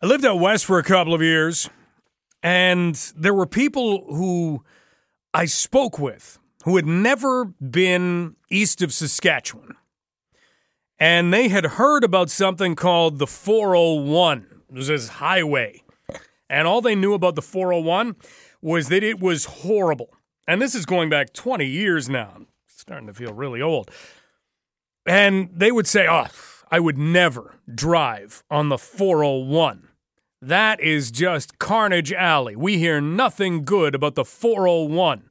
I lived out west for a couple of years, and there were people who I spoke with who had never been east of Saskatchewan. And they had heard about something called the 401. It was this highway. And all they knew about the 401 was that it was horrible. And this is going back 20 years now. I'm starting to feel really old. And they would say, oh, I would never drive on the 401. That is just Carnage Alley. We hear nothing good about the 401.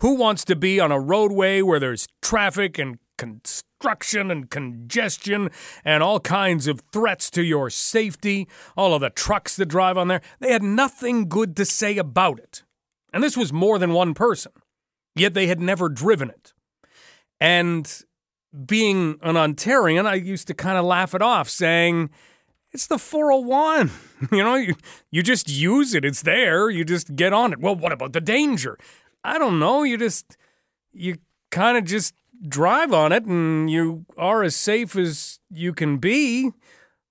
Who wants to be on a roadway where there's traffic and construction and congestion and all kinds of threats to your safety? All of the trucks that drive on there. They had nothing good to say about it. And this was more than one person, yet they had never driven it. And being an Ontarian, I used to kind of laugh it off, saying, it's the 401. You know, you, you just use it. It's there. You just get on it. Well, what about the danger? I don't know. You just, you kind of just drive on it and you are as safe as you can be.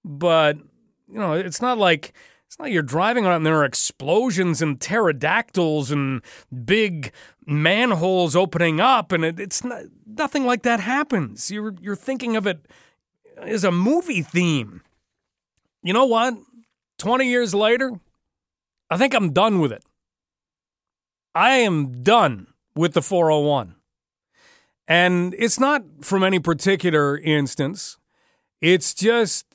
But, you know, it's not like, it's not like you're driving on it and there are explosions and pterodactyls and big manholes opening up and it, it's not, nothing like that happens. You're, you're thinking of it as a movie theme you know what? 20 years later, I think I'm done with it. I am done with the 401. And it's not from any particular instance, it's just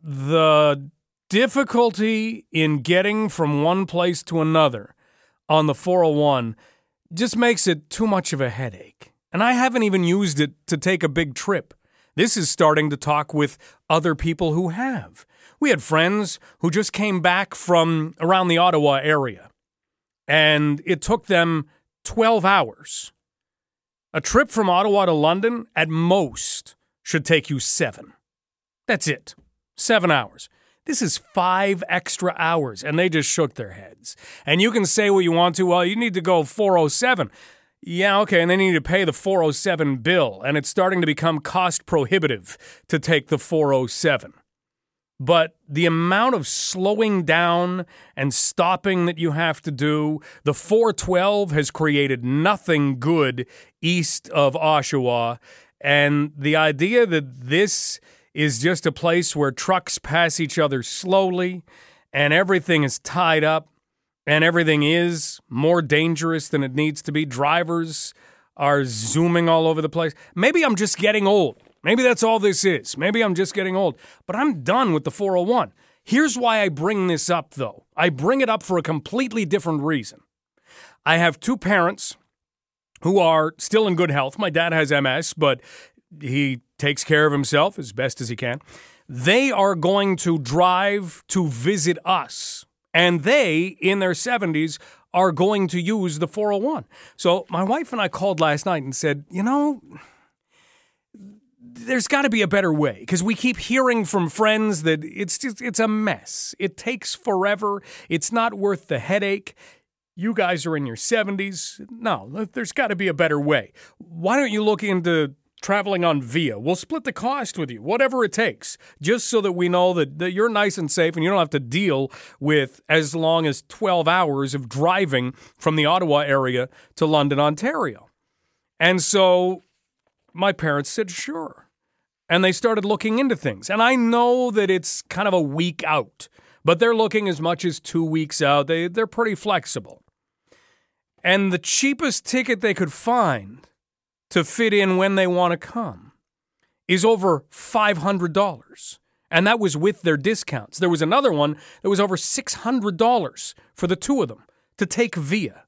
the difficulty in getting from one place to another on the 401 just makes it too much of a headache. And I haven't even used it to take a big trip. This is starting to talk with other people who have. We had friends who just came back from around the Ottawa area, and it took them 12 hours. A trip from Ottawa to London, at most, should take you seven. That's it. Seven hours. This is five extra hours. And they just shook their heads. And you can say what you want to. Well, you need to go 407. Yeah, okay. And then you need to pay the 407 bill. And it's starting to become cost prohibitive to take the 407 but the amount of slowing down and stopping that you have to do, the 412 has created nothing good east of Oshawa. And the idea that this is just a place where trucks pass each other slowly and everything is tied up and everything is more dangerous than it needs to be. Drivers are zooming all over the place. Maybe I'm just getting old. Maybe that's all this is. Maybe I'm just getting old. But I'm done with the 401. Here's why I bring this up, though. I bring it up for a completely different reason. I have two parents who are still in good health. My dad has MS, but he takes care of himself as best as he can. They are going to drive to visit us. And they, in their 70s, are going to use the 401. So my wife and I called last night and said, you know, there's got to be a better way because we keep hearing from friends that it's just it's a mess. It takes forever. It's not worth the headache. You guys are in your 70s. No, there's got to be a better way. Why don't you look into traveling on Via? We'll split the cost with you, whatever it takes, just so that we know that, that you're nice and safe and you don't have to deal with as long as 12 hours of driving from the Ottawa area to London, Ontario. And so my parents said, sure and they started looking into things. And I know that it's kind of a week out, but they're looking as much as two weeks out. They, they're pretty flexible. And the cheapest ticket they could find to fit in when they want to come is over $500. And that was with their discounts. There was another one that was over $600 for the two of them to take via.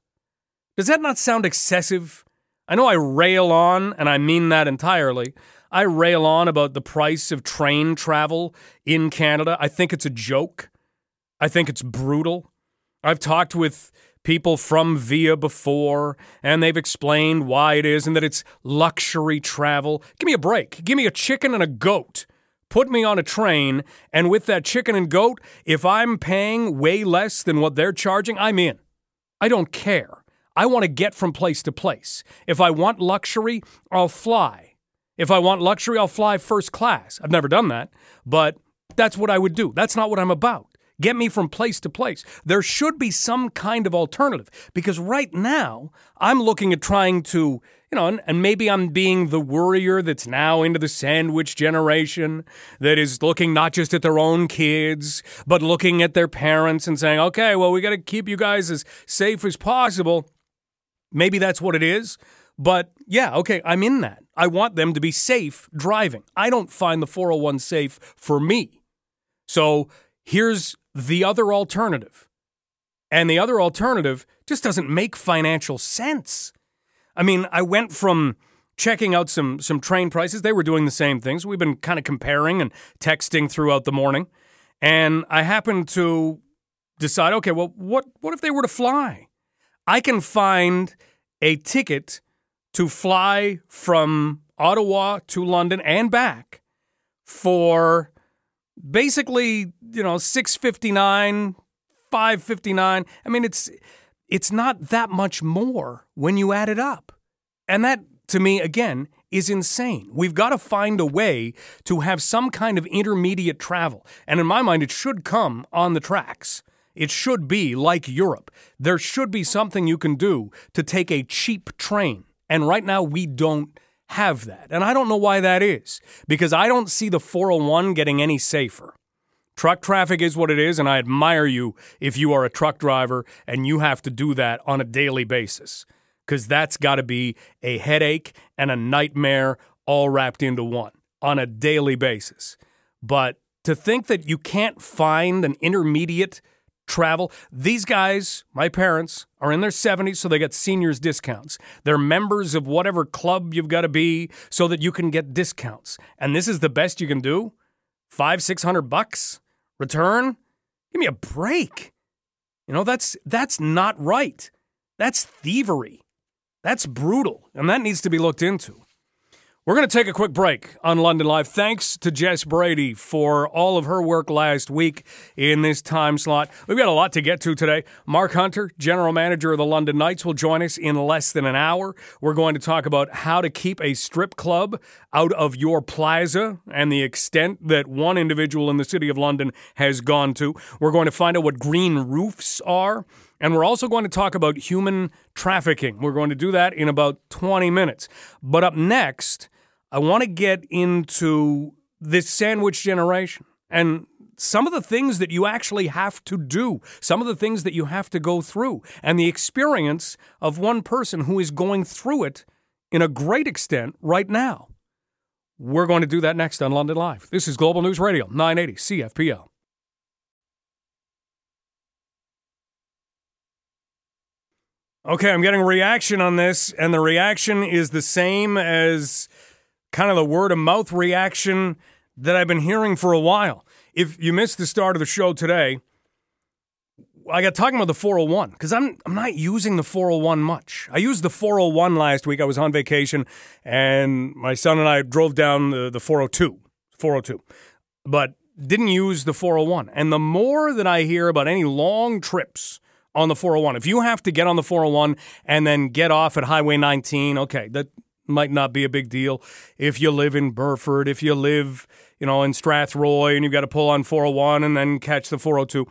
Does that not sound excessive? I know I rail on, and I mean that entirely. I rail on about the price of train travel in Canada. I think it's a joke. I think it's brutal. I've talked with people from Via before, and they've explained why it is and that it's luxury travel. Give me a break. Give me a chicken and a goat. Put me on a train, and with that chicken and goat, if I'm paying way less than what they're charging, I'm in. I don't care. I want to get from place to place. If I want luxury, I'll fly. If I want luxury, I'll fly first class. I've never done that, but that's what I would do. That's not what I'm about. get me from place to place. There should be some kind of alternative because right now I'm looking at trying to, you know, and, and, maybe I'm being the worrier that's now into the sandwich generation that is looking not just at their own kids, but looking at their parents and saying, okay, well, we got to keep you guys as safe as possible. Maybe that's what it is. But yeah, okay, I'm in that. I want them to be safe driving. I don't find the 401 safe for me. So here's the other alternative. And the other alternative just doesn't make financial sense. I mean, I went from checking out some some train prices. They were doing the same things. We've been kind of comparing and texting throughout the morning. And I happened to decide, okay, well, what what if they were to fly? I can find a ticket to fly from Ottawa to London and back for basically, you know, 659, 559. I mean, it's it's not that much more when you add it up. And that to me again is insane. We've got to find a way to have some kind of intermediate travel. And in my mind it should come on the tracks. It should be like Europe. There should be something you can do to take a cheap train. And right now we don't have that. And I don't know why that is, because I don't see the 401 getting any safer. Truck traffic is what it is, and I admire you if you are a truck driver and you have to do that on a daily basis, because that's got to be a headache and a nightmare all wrapped into one on a daily basis. But to think that you can't find an intermediate travel. These guys, my parents, are in their 70s, so they get seniors discounts. They're members of whatever club you've got to be so that you can get discounts. And this is the best you can do? Five, six hundred bucks return? Give me a break. You know, that's that's not right. That's thievery. That's brutal. And that needs to be looked into. We're going to take a quick break on London Live. Thanks to Jess Brady for all of her work last week in this time slot. We've got a lot to get to today. Mark Hunter, general manager of the London Knights, will join us in less than an hour. We're going to talk about how to keep a strip club out of your plaza and the extent that one individual in the city of London has gone to. We're going to find out what green roofs are. And we're also going to talk about human trafficking. We're going to do that in about 20 minutes. But up next, I want to get into this sandwich generation and some of the things that you actually have to do, some of the things that you have to go through, and the experience of one person who is going through it in a great extent right now. We're going to do that next on London Live. This is Global News Radio, 980 CFPL. Okay, I'm getting reaction on this, and the reaction is the same as kind of the word of mouth reaction that I've been hearing for a while. If you missed the start of the show today, I got talking about the 401 because I'm I'm not using the 401 much. I used the 401 last week. I was on vacation, and my son and I drove down the, the 402, 402, but didn't use the 401. And the more that I hear about any long trips on the 401, if you have to get on the 401 and then get off at Highway 19, okay, that might not be a big deal if you live in Burford, if you live, you know, in Strathroy and you've got to pull on 401 and then catch the 402.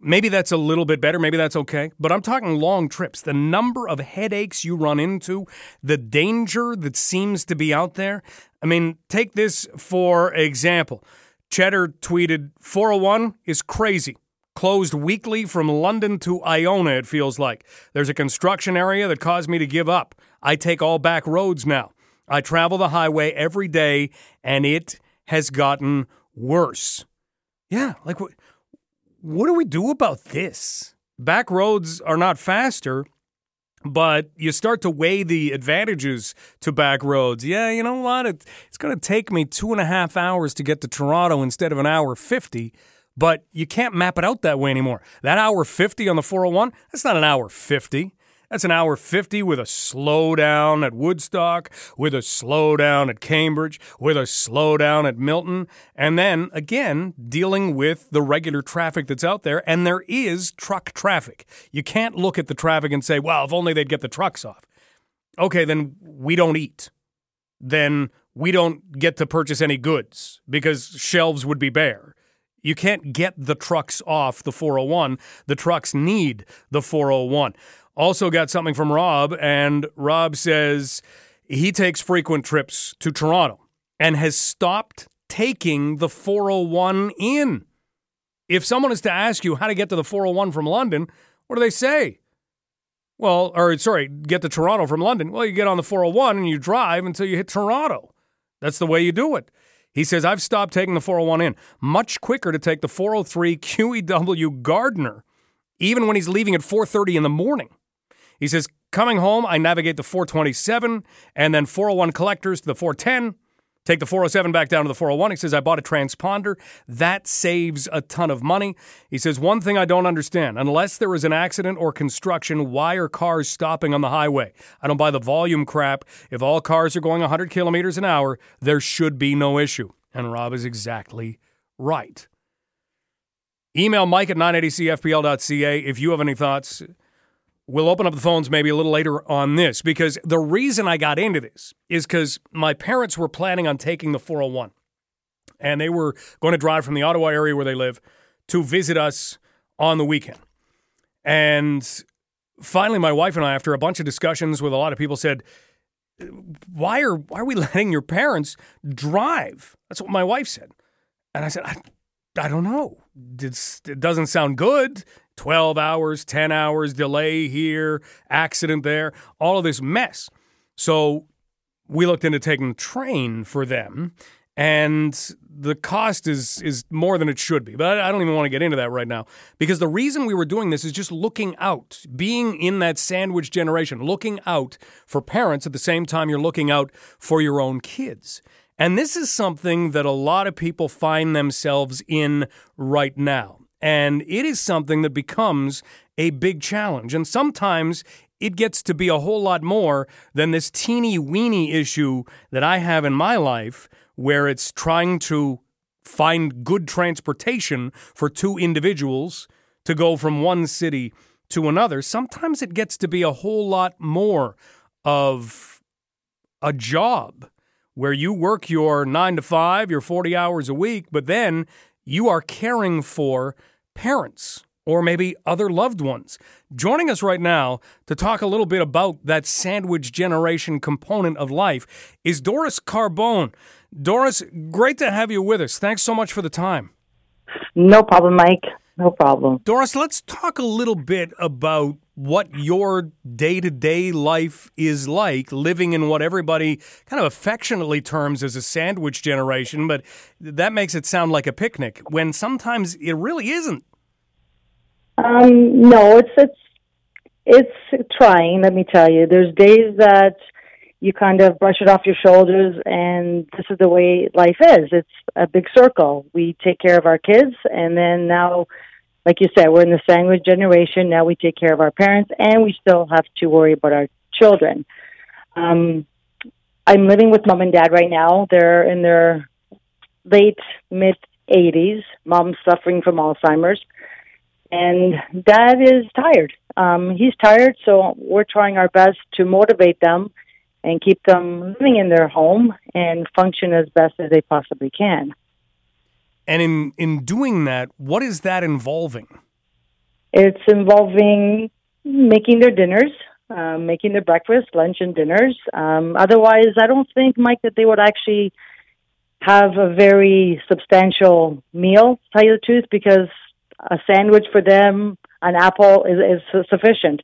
Maybe that's a little bit better. Maybe that's okay. But I'm talking long trips. The number of headaches you run into, the danger that seems to be out there. I mean, take this for example. Cheddar tweeted 401 is crazy. Closed weekly from London to Iona, it feels like. There's a construction area that caused me to give up. I take all back roads now. I travel the highway every day, and it has gotten worse. Yeah, like what? What do we do about this? Back roads are not faster, but you start to weigh the advantages to back roads. Yeah, you know what? It, it's going to take me two and a half hours to get to Toronto instead of an hour 50, but you can't map it out that way anymore. That hour 50 on the 401, that's not an hour 50. That's an hour 50 with a slowdown at Woodstock, with a slowdown at Cambridge, with a slowdown at Milton, and then again dealing with the regular traffic that's out there. And there is truck traffic. You can't look at the traffic and say, well, if only they'd get the trucks off. Okay, then we don't eat. Then we don't get to purchase any goods because shelves would be bare. You can't get the trucks off the 401. The trucks need the 401. Also, got something from Rob, and Rob says he takes frequent trips to Toronto and has stopped taking the 401 in. If someone is to ask you how to get to the 401 from London, what do they say? Well, or sorry, get to Toronto from London. Well, you get on the 401 and you drive until you hit Toronto. That's the way you do it. He says, I've stopped taking the 401 in. Much quicker to take the 403 QEW Gardiner, even when he's leaving at 4.30 in the morning. He says, coming home, I navigate the 427 and then 401 collectors to the 410. Take the 407 back down to the 401. He says, I bought a transponder. That saves a ton of money. He says, One thing I don't understand unless there is an accident or construction, why are cars stopping on the highway? I don't buy the volume crap. If all cars are going 100 kilometers an hour, there should be no issue. And Rob is exactly right. Email mike at 980cfpl.ca if you have any thoughts. We'll open up the phones maybe a little later on this because the reason I got into this is because my parents were planning on taking the 401 and they were going to drive from the Ottawa area where they live to visit us on the weekend. And finally, my wife and I, after a bunch of discussions with a lot of people, said, why are why are we letting your parents drive? That's what my wife said. And I said, I, I don't know. It's, it doesn't sound good. 12 hours, 10 hours, delay here, accident there, all of this mess. So we looked into taking the train for them, and the cost is is more than it should be. But I don't even want to get into that right now because the reason we were doing this is just looking out, being in that sandwich generation, looking out for parents at the same time you're looking out for your own kids. And this is something that a lot of people find themselves in right now. And it is something that becomes a big challenge. And sometimes it gets to be a whole lot more than this teeny weeny issue that I have in my life, where it's trying to find good transportation for two individuals to go from one city to another. Sometimes it gets to be a whole lot more of a job where you work your nine to five, your 40 hours a week, but then you are caring for parents or maybe other loved ones. Joining us right now to talk a little bit about that sandwich generation component of life is Doris Carbone. Doris, great to have you with us. Thanks so much for the time. No problem, Mike. No problem. Doris, let's talk a little bit about what your day to day life is like, living in what everybody kind of affectionately terms as a sandwich generation, but that makes it sound like a picnic when sometimes it really isn't. Um, no, it's it's it's trying. Let me tell you, there's days that you kind of brush it off your shoulders, and this is the way life is. It's a big circle. We take care of our kids, and then now like you said, we're in the sandwich generation. Now we take care of our parents, and we still have to worry about our children. Um, I'm living with mom and dad right now. They're in their late mid 80s. Mom's suffering from Alzheimer's, and dad is tired. Um, he's tired, so we're trying our best to motivate them and keep them living in their home and function as best as they possibly can. And in, in doing that, what is that involving? It's involving making their dinners, um, making their breakfast, lunch, and dinners. Um, otherwise, I don't think, Mike, that they would actually have a very substantial meal, tell you the truth, because a sandwich for them, an apple is, is sufficient.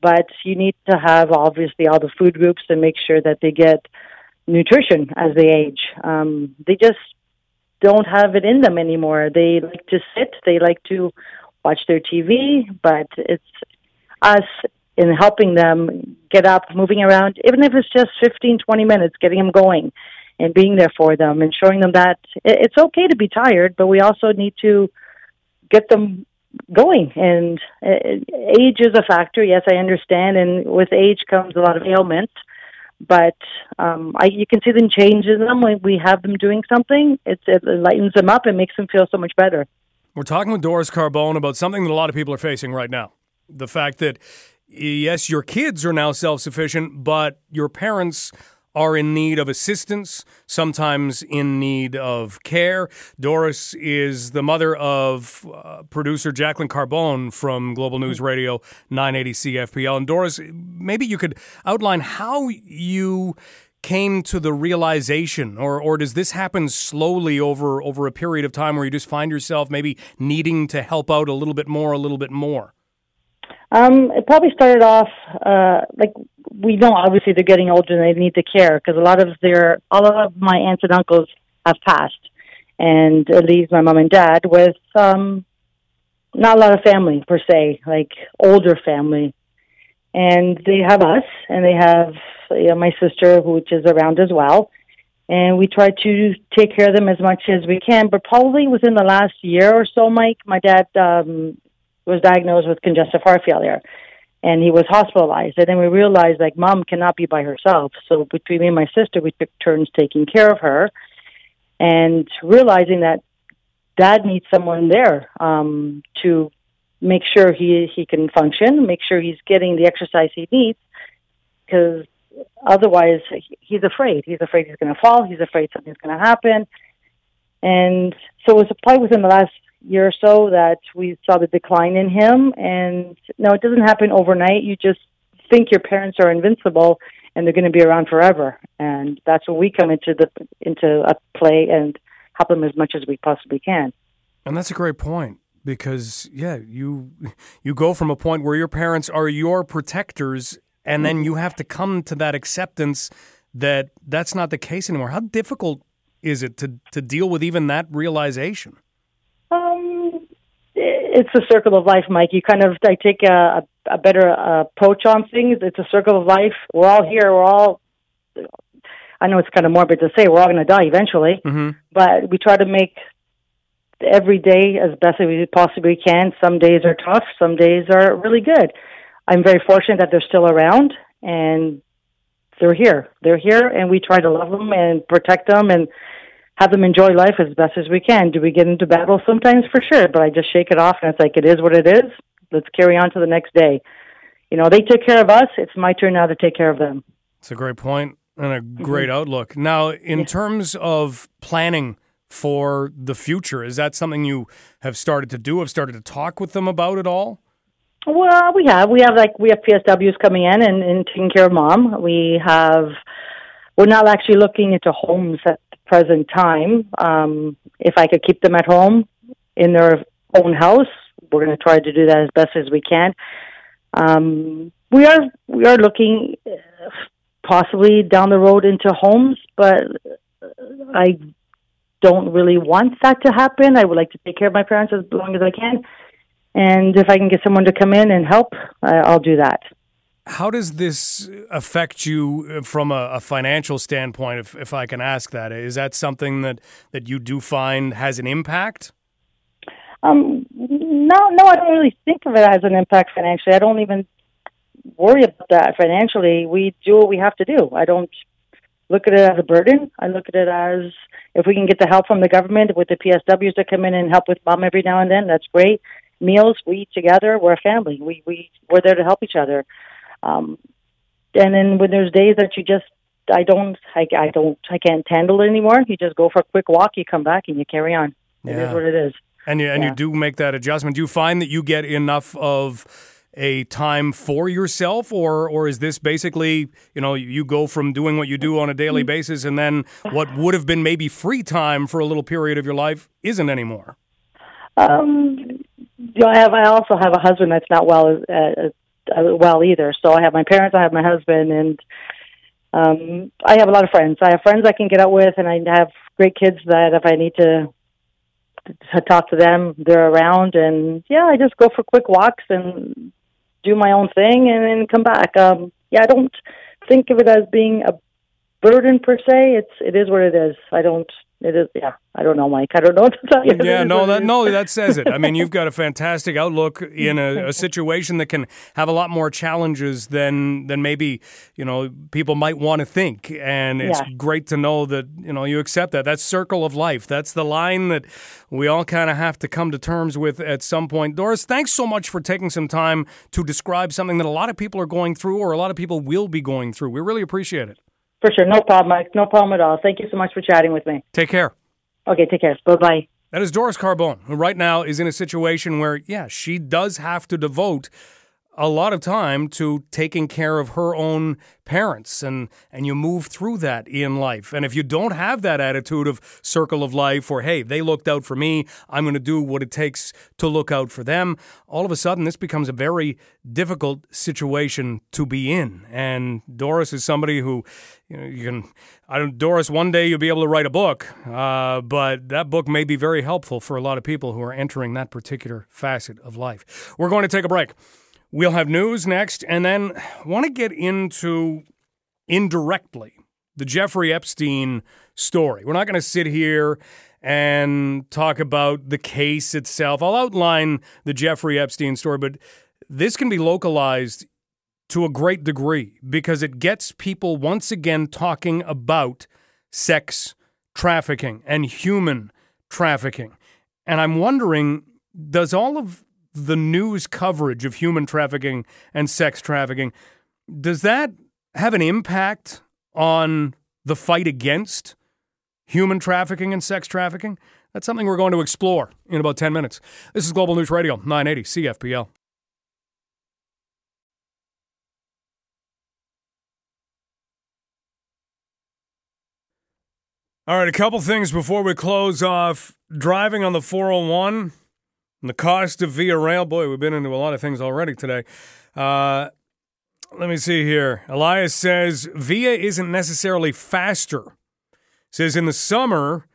But you need to have, obviously, all the food groups to make sure that they get nutrition as they age. Um, they just don't have it in them anymore. They like to sit, they like to watch their TV, but it's us in helping them get up, moving around, even if it's just 15, 20 minutes, getting them going and being there for them and showing them that it's okay to be tired, but we also need to get them going. And uh, age is a factor, yes, I understand. And with age comes a lot of ailments but um, I, you can see them changes them when we have them doing something. It's, it lightens them up and makes them feel so much better. We're talking with Doris Carbone about something that a lot of people are facing right now. The fact that, yes, your kids are now self sufficient, but your parents are in need of assistance, sometimes in need of care. Doris is the mother of uh, producer Jacqueline Carbone from Global News Radio 980 CFPL. And Doris, maybe you could outline how you came to the realization or or does this happen slowly over over a period of time where you just find yourself maybe needing to help out a little bit more a little bit more um, it probably started off uh, like we know obviously they're getting older and they need the care because a lot of their all of my aunts and uncles have passed and it leaves my mom and dad with um, not a lot of family per se like older family and they have us and they have you know, my sister, which is around as well. And we try to take care of them as much as we can. But probably within the last year or so, Mike, my dad um, was diagnosed with congestive heart failure and he was hospitalized. And then we realized like mom cannot be by herself. So between me and my sister, we took turns taking care of her and realizing that dad needs someone there um, to make sure he he can function, make sure he's getting the exercise he needs, because otherwise he's afraid. He's afraid he's going to fall. He's afraid something's going to happen. And so it was probably within the last year or so that we saw the decline in him. And no, it doesn't happen overnight. You just think your parents are invincible and they're going to be around forever. And that's when we come into the into a play and help them as much as we possibly can. And that's a great point because yeah, you you go from a point where your parents are your protectors and then you have to come to that acceptance that that's not the case anymore. How difficult is it to to deal with even that realization? It's a circle of life, Mike. You kind of I take a, a better uh, approach on things. It's a circle of life. We're all here. We're all. I know it's kind of morbid to say we're all going to die eventually, mm-hmm. but we try to make every day as best as we possibly can. Some days are tough. Some days are really good. I'm very fortunate that they're still around and they're here. They're here, and we try to love them and protect them and have them enjoy life as best as we can. Do we get into battle sometimes? For sure, but I just shake it off and it's like it is what it is. Let's carry on to the next day. You know, they took care of us. It's my turn now to take care of them. It's a great point and a great mm-hmm. outlook. Now, in yeah. terms of planning for the future, is that something you have started to do? Have started to talk with them about it all? Well, we have. We have like we have PSWs coming in and, and taking care of mom. We have. We're not actually looking into homes at present time. Um, if I could keep them at home in their own house, we're going to try to do that as best as we can. Um, we are we are looking uh, possibly down the road into homes, but I don't really want that to happen. I would like to take care of my parents as long as I can. And if I can get someone to come in and help, I'll do that. How does this affect you from a, a, financial standpoint, if, if I can ask that? Is that something that, that you do find has an impact? Um, no, no, I don't really think of it as an impact financially. I don't even worry about that financially. We do what we have to do. I don't look at it as a burden. I look at it as if we can get the help from the government with the PSWs to come in and help with mom every now and then, that's great meals. We eat together. We're a family. We we we're there to help each other. Um, and then when there's days that you just I don't I, I don't I can't handle it anymore. You just go for a quick walk. You come back and you carry on. It yeah. is what it is. And you and yeah. you do make that adjustment. Do you find that you get enough of a time for yourself or or is this basically you know you go from doing what you do on a daily basis and then what would have been maybe free time for a little period of your life isn't anymore um you know, I have. I also have a husband that's not well uh, uh, well either. So I have my parents. I have my husband, and um, I have a lot of friends. I have friends I can get out with, and I have great kids that if I need to to talk to them, they're around. And yeah, I just go for quick walks and do my own thing, and then come back. Um, yeah, I don't think of it as being a burden per se. It's it is what it is. I don't it is yeah. I don't know mike. I don't know what to tell you. Yeah no that no that says it. I mean you've got a fantastic outlook in a, a, situation that can have a lot more challenges than than maybe you know people might want to think. And it's yeah. great to know that you know you accept that. That's circle of life. That's the line that we all kind of have to come to terms with at some point. Doris thanks so much for taking some time to describe something that a lot of people are going through or a lot of people will be going through. We really appreciate it For sure. No problem, Mike. No problem at all. Thank you so much for chatting with me. Take care. Okay, take care. Bye bye. That is Doris Carbone, who right now is in a situation where, yeah, she does have to devote a lot of time to taking care of her own parents and and you move through that in life. And if you don't have that attitude of circle of life or hey they looked out for me i'm going to do what it takes to look out for them all of a sudden this becomes a very difficult situation to be in. And doris is somebody who you know you can i don't doris one day you'll be able to write a book uh, but that book may be very helpful for a lot of people who are entering that particular facet of life. We're going to take a break We'll have news next, and then want to get into indirectly the Jeffrey Epstein story. We're not going to sit here and talk about the case itself. I'll outline the Jeffrey Epstein story, but this can be localized to a great degree because it gets people once again talking about sex trafficking and human trafficking. And I'm wondering does all of the news coverage of human trafficking and sex trafficking, does that have an impact on the fight against human trafficking and sex trafficking? That's something we're going to explore in about 10 minutes. This is Global News Radio, 980 CFPL. All right, a couple things before we close off. Driving on the 401 and the cost of Via Rail, boy, we've been into a lot of things already today. Uh, let me see here. Elias says Via isn't necessarily faster. Says in the summer,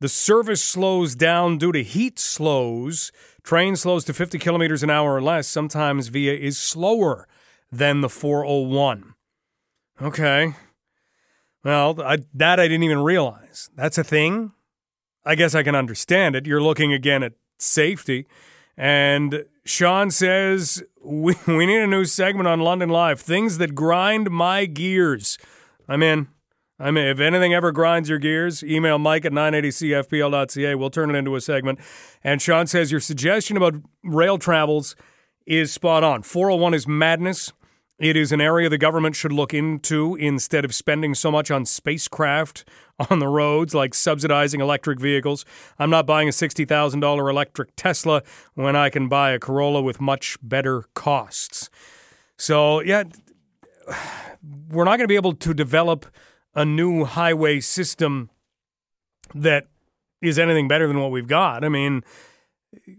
the service slows down due to heat slows. Train slows to 50 kilometers an hour or less. Sometimes Via is slower than the 401. Okay. Well, I, that I didn't even realize. That's a thing. I guess I can understand it. You're looking again at safety. And Sean says, we, we need a new segment on London Live things that grind my gears. I'm in. I mean, if anything ever grinds your gears, email mike at 980cfpl.ca. We'll turn it into a segment. And Sean says, Your suggestion about rail travels is spot on. 401 is madness. It is an area the government should look into instead of spending so much on spacecraft on the roads, like subsidizing electric vehicles. I'm not buying a $60,000 electric Tesla when I can buy a Corolla with much better costs. So, yeah, we're not going to be able to develop a new highway system that is anything better than what we've got. I mean,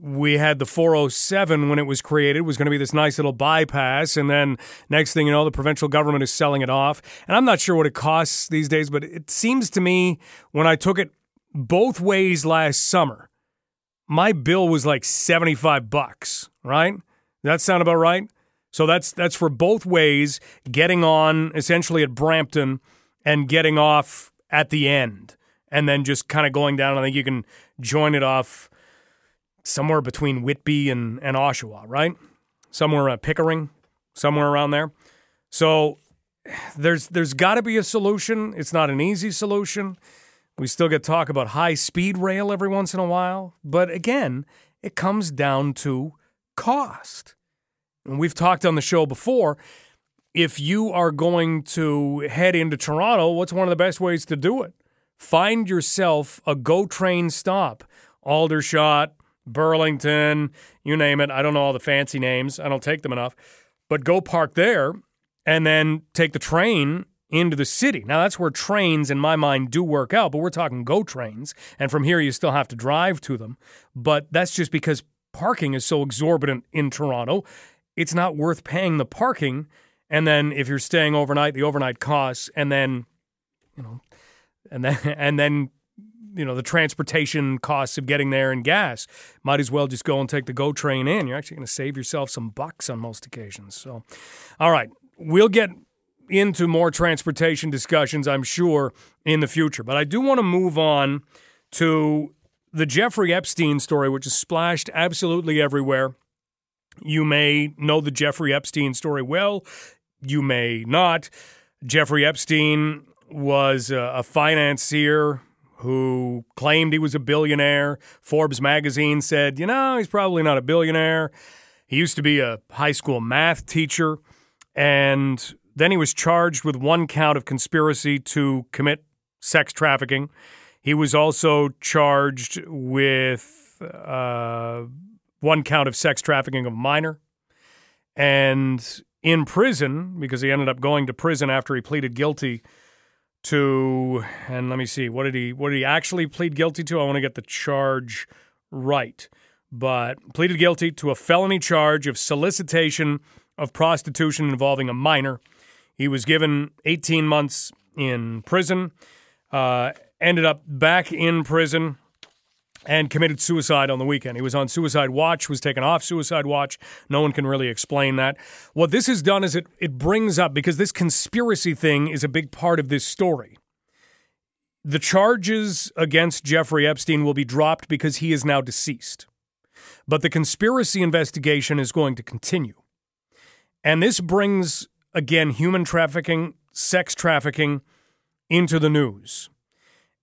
we had the 407 when it was created it was going to be this nice little bypass and then next thing you know the provincial government is selling it off. And i'm not sure what it costs these days but it seems to me when i took it both ways last summer my bill was like 75 bucks right? That sound about right? So that's that's for both ways getting on essentially at brampton and getting off at the end and then just kind of going down. I think you can join it off somewhere between Whitby and, and Oshawa, right? Somewhere around Pickering, somewhere around there. So there's there's got to be a solution. It's not an easy solution. We still get talk about high speed rail every once in a while, but again, it comes down to cost. And we've talked on the show before. If you are going to head into Toronto, what's one of the best ways to do it? Find yourself a GO train stop. Aldershot, Burlington, you name it. I don't know all the fancy names. I don't take them enough. But go park there and then take the train into the city. Now, that's where trains, in my mind, do work out, but we're talking GO trains. And from here, you still have to drive to them. But that's just because parking is so exorbitant in Toronto. It's not worth paying the parking. And then if you're staying overnight, the overnight costs, and then, you know, and then, and then you know the transportation costs of getting there and gas. Might as well just go and take the GO train in. You're actually going to save yourself some bucks on most occasions. So, all right, we'll get into more transportation discussions, I'm sure, in the future. But I do want to move on to the Jeffrey Epstein story, which is splashed absolutely everywhere. You may know the Jeffrey Epstein story well. You may not. Jeffrey Epstein was a financier who claimed he was a billionaire. Forbes magazine said, you know, he's probably not a billionaire. He used to be a high school math teacher. And Then he was charged with one count of conspiracy to commit sex trafficking. He was also charged with uh, one count of sex trafficking of a minor. And in prison, because he ended up going to prison after he pleaded guilty to and let me see what did he what did he actually plead guilty to? I want to get the charge right. But pleaded guilty to a felony charge of solicitation of prostitution involving a minor. He was given 18 months in prison uh, ended up back in prison and committed suicide on the weekend. He was on suicide watch, was taken off suicide watch. No one can really explain that. What this has done is it, it brings up, because this conspiracy thing is a big part of this story. The charges against Jeffrey Epstein will be dropped because he is now deceased. But the conspiracy investigation is going to continue. And this brings, again, human trafficking, sex trafficking into the news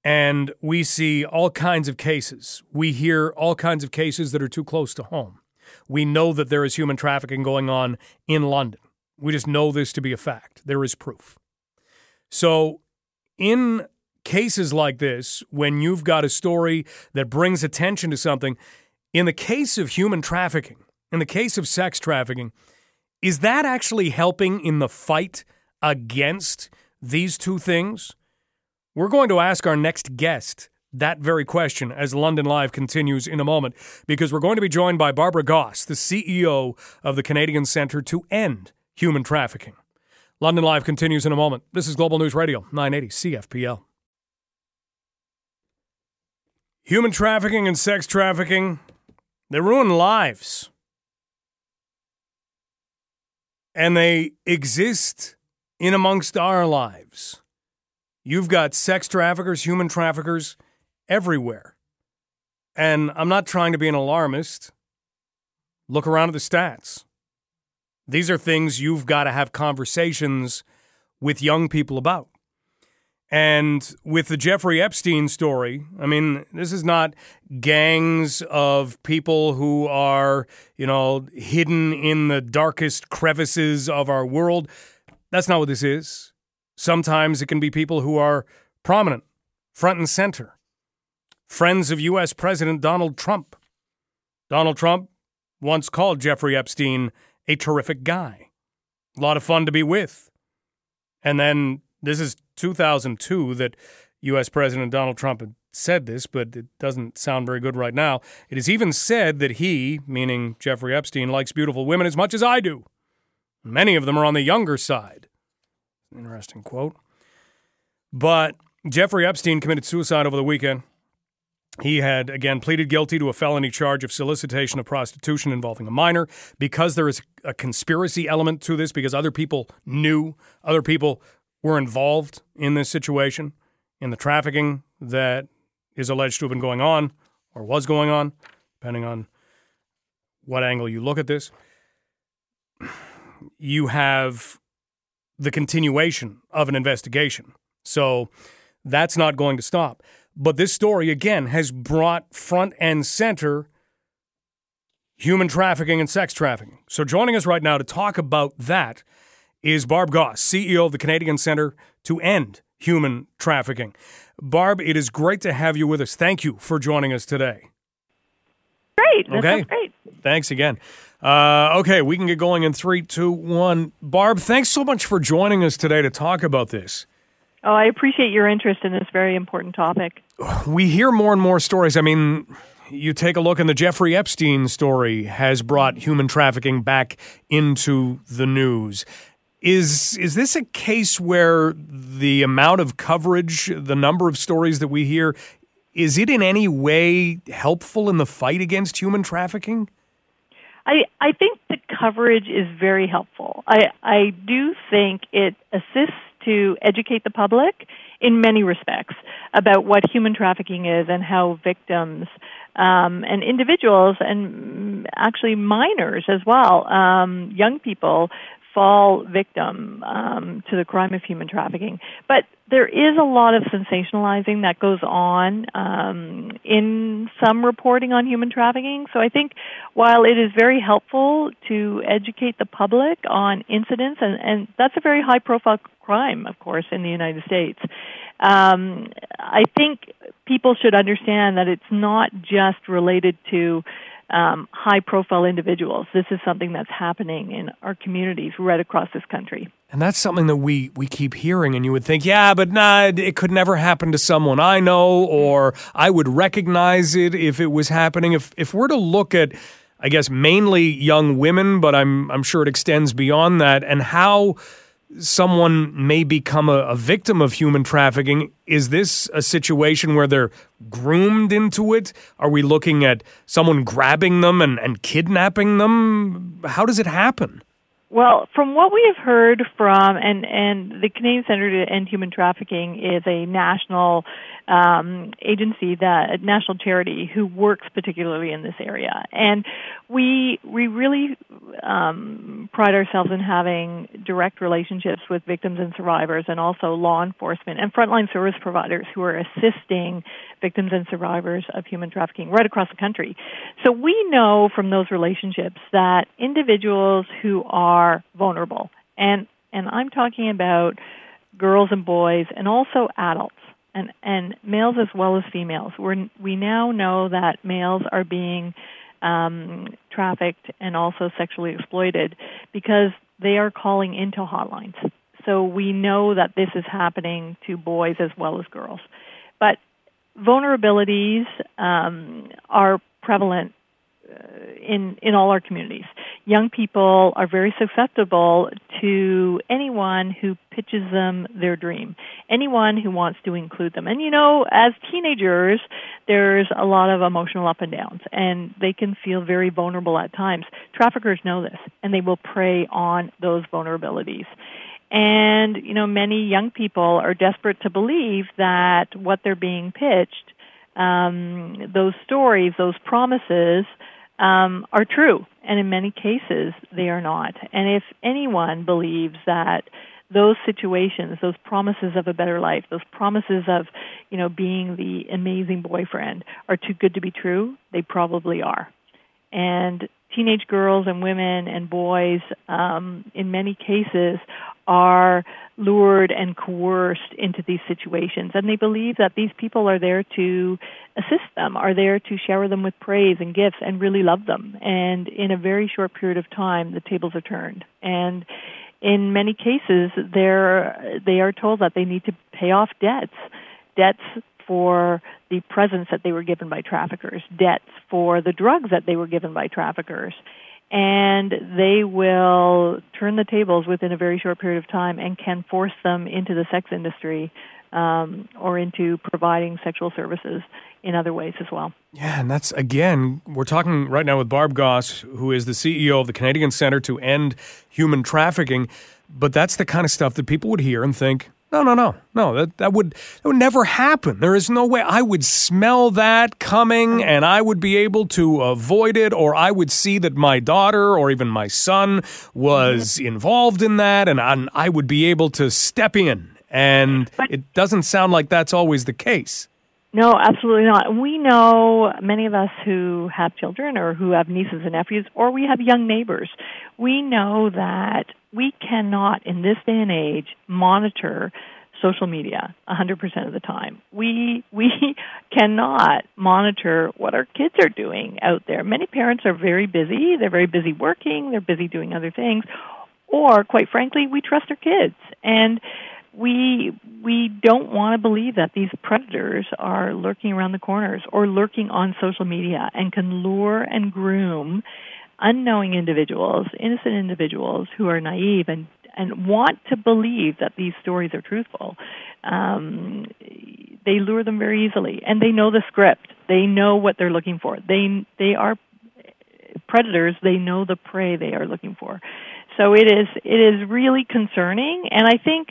and we see all kinds of cases. We hear all kinds of cases that are too close to home. We know that there is human trafficking going on in London. We just know this to be a fact. There is proof. So, in cases like this, when you've got a story that brings attention to something, in the case of human trafficking, in the case of sex trafficking, is that actually helping in the fight against these two things? We're going to ask our next guest that very question as London Live continues in a moment, because we're going to be joined by Barbara Gosse, the CEO of the Canadian Centre to End Human Trafficking. London Live continues in a moment. This is Global News Radio, 980 CFPL. Human trafficking and sex trafficking, they ruin lives. And they exist in amongst our lives. You've got sex traffickers, human traffickers everywhere. And I'm not trying to be an alarmist. Look around at the stats. These are things you've got to have conversations with young people about. And with the Jeffrey Epstein story, I mean, this is not gangs of people who are, you know, hidden in the darkest crevices of our world. That's not what this is. Sometimes it can be people who are prominent, front and center, friends of U.S. President Donald Trump. Donald Trump once called Jeffrey Epstein a terrific guy, a lot of fun to be with. And then this is 2002 that U.S. President Donald Trump had said this, but it doesn't sound very good right now. It is even said that he, meaning Jeffrey Epstein, likes beautiful women as much as I do. Many of them are on the younger side. Interesting quote. But Jeffrey Epstein committed suicide over the weekend. He had again pleaded guilty to a felony charge of solicitation of prostitution involving a minor because there is a conspiracy element to this, because other people knew, other people were involved in this situation, in the trafficking that is alleged to have been going on or was going on, depending on what angle you look at this. You have the continuation of an investigation. So that's not going to stop. But this story, again, has brought front and center human trafficking and sex trafficking. So joining us right now to talk about that is Barb Gosse, CEO of the Canadian Centre to End Human Trafficking. Barb, it is great to have you with us. Thank you for joining us today. Great. Okay. great. Thanks again. Uh, okay, we can get going in three, two, one. Barb, thanks so much for joining us today to talk about this. Oh, I appreciate your interest in this very important topic. We hear more and more stories. I mean, you take a look, and the Jeffrey Epstein story has brought human trafficking back into the news. Is is this a case where the amount of coverage, the number of stories that we hear, is it in any way helpful in the fight against human trafficking? I, I think the coverage is very helpful. I, I do think it assists to educate the public in many respects about what human trafficking is and how victims um, and individuals and actually minors as well, um, young people, fall victim um, to the crime of human trafficking. But there is a lot of sensationalizing that goes on um, in some reporting on human trafficking. So I think while it is very helpful to educate the public on incidents, and, and that's a very high profile crime, of course, in the United States. Um, I think people should understand that it's not just related to um, high profile individuals. This is something that's happening in our communities right across this country. And that's something that we, we keep hearing, and you would think, yeah, but nah, it could never happen to someone I know, or I would recognize it if it was happening. If, if we're to look at, I guess, mainly young women, but I'm, I'm sure it extends beyond that, and how someone may become a, a, victim of human trafficking. Is this a situation where they're groomed into it? Are we looking at someone grabbing them and, and kidnapping them? How does it happen? Well, from what we have heard from, and, and the Canadian Centre to End Human Trafficking is a national um, agency, that national charity who works particularly in this area, and we we really um, pride ourselves in having direct relationships with victims and survivors, and also law enforcement and frontline service providers who are assisting victims and survivors of human trafficking right across the country. So we know from those relationships that individuals who are vulnerable, and and I'm talking about girls and boys, and also adults and, and males as well as females. We're, we now know that males are being um, trafficked and also sexually exploited because they are calling into hotlines. So we know that this is happening to boys as well as girls. But vulnerabilities um, are prevalent in in all our communities. Young people are very susceptible to anyone who pitches them their dream, anyone who wants to include them. And you know, as teenagers, there's a lot of emotional up and downs, and they can feel very vulnerable at times. Traffickers know this, and they will prey on those vulnerabilities. And you know, many young people are desperate to believe that what they're being pitched, um, those stories, those promises um, are true, and in many cases they are not. And if anyone believes that those situations, those promises of a better life, those promises of, you know, being the amazing boyfriend are too good to be true, they probably are. And teenage girls and women and boys, um, in many cases, are lured and coerced into these situations. And they believe that these people are there to assist them, are there to shower them with praise and gifts and really love them. And in a very short period of time, the tables are turned. And in many cases, they're, they are told that they need to pay off debts, debts for the presents that they were given by traffickers, debts for the drugs that they were given by traffickers and they will turn the tables within a very short period of time and can force them into the sex industry um, or into providing sexual services in other ways as well. Yeah, and that's again, we're talking right now with Barb Gosse, who is the CEO of the Canadian Centre to End Human Trafficking. But that's the kind of stuff that people would hear and think, no, no, no, no. That that would that would never happen. There is no way I would smell that coming, and I would be able to avoid it, or I would see that my daughter or even my son was mm-hmm. involved in that, and I, I would be able to step in. And it doesn't sound like that's always the case. No, absolutely not. We know many of us who have children or who have nieces and nephews, or we have young neighbors. We know that we cannot, in this day and age, monitor social media 100% of the time. We we cannot monitor what our kids are doing out there. Many parents are very busy. They're very busy working, they're busy doing other things, or quite frankly, we trust our kids. And we we don't want to believe that these predators are lurking around the corners or lurking on social media and can lure and groom unknowing individuals, innocent individuals who are naive and and want to believe that these stories are truthful. Um, they lure them very easily, and they know the script. They know what they're looking for. They they are predators. They know the prey they are looking for. So it is it is really concerning, and I think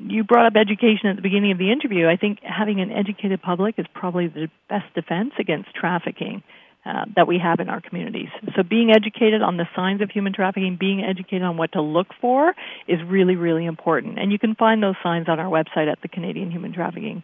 you brought up education at the beginning of the interview. I think having an educated public is probably the best defense against trafficking uh, that we have in our communities. So, being educated on the signs of human trafficking, being educated on what to look for, is really, really important. And you can find those signs on our website at the Canadian Human Trafficking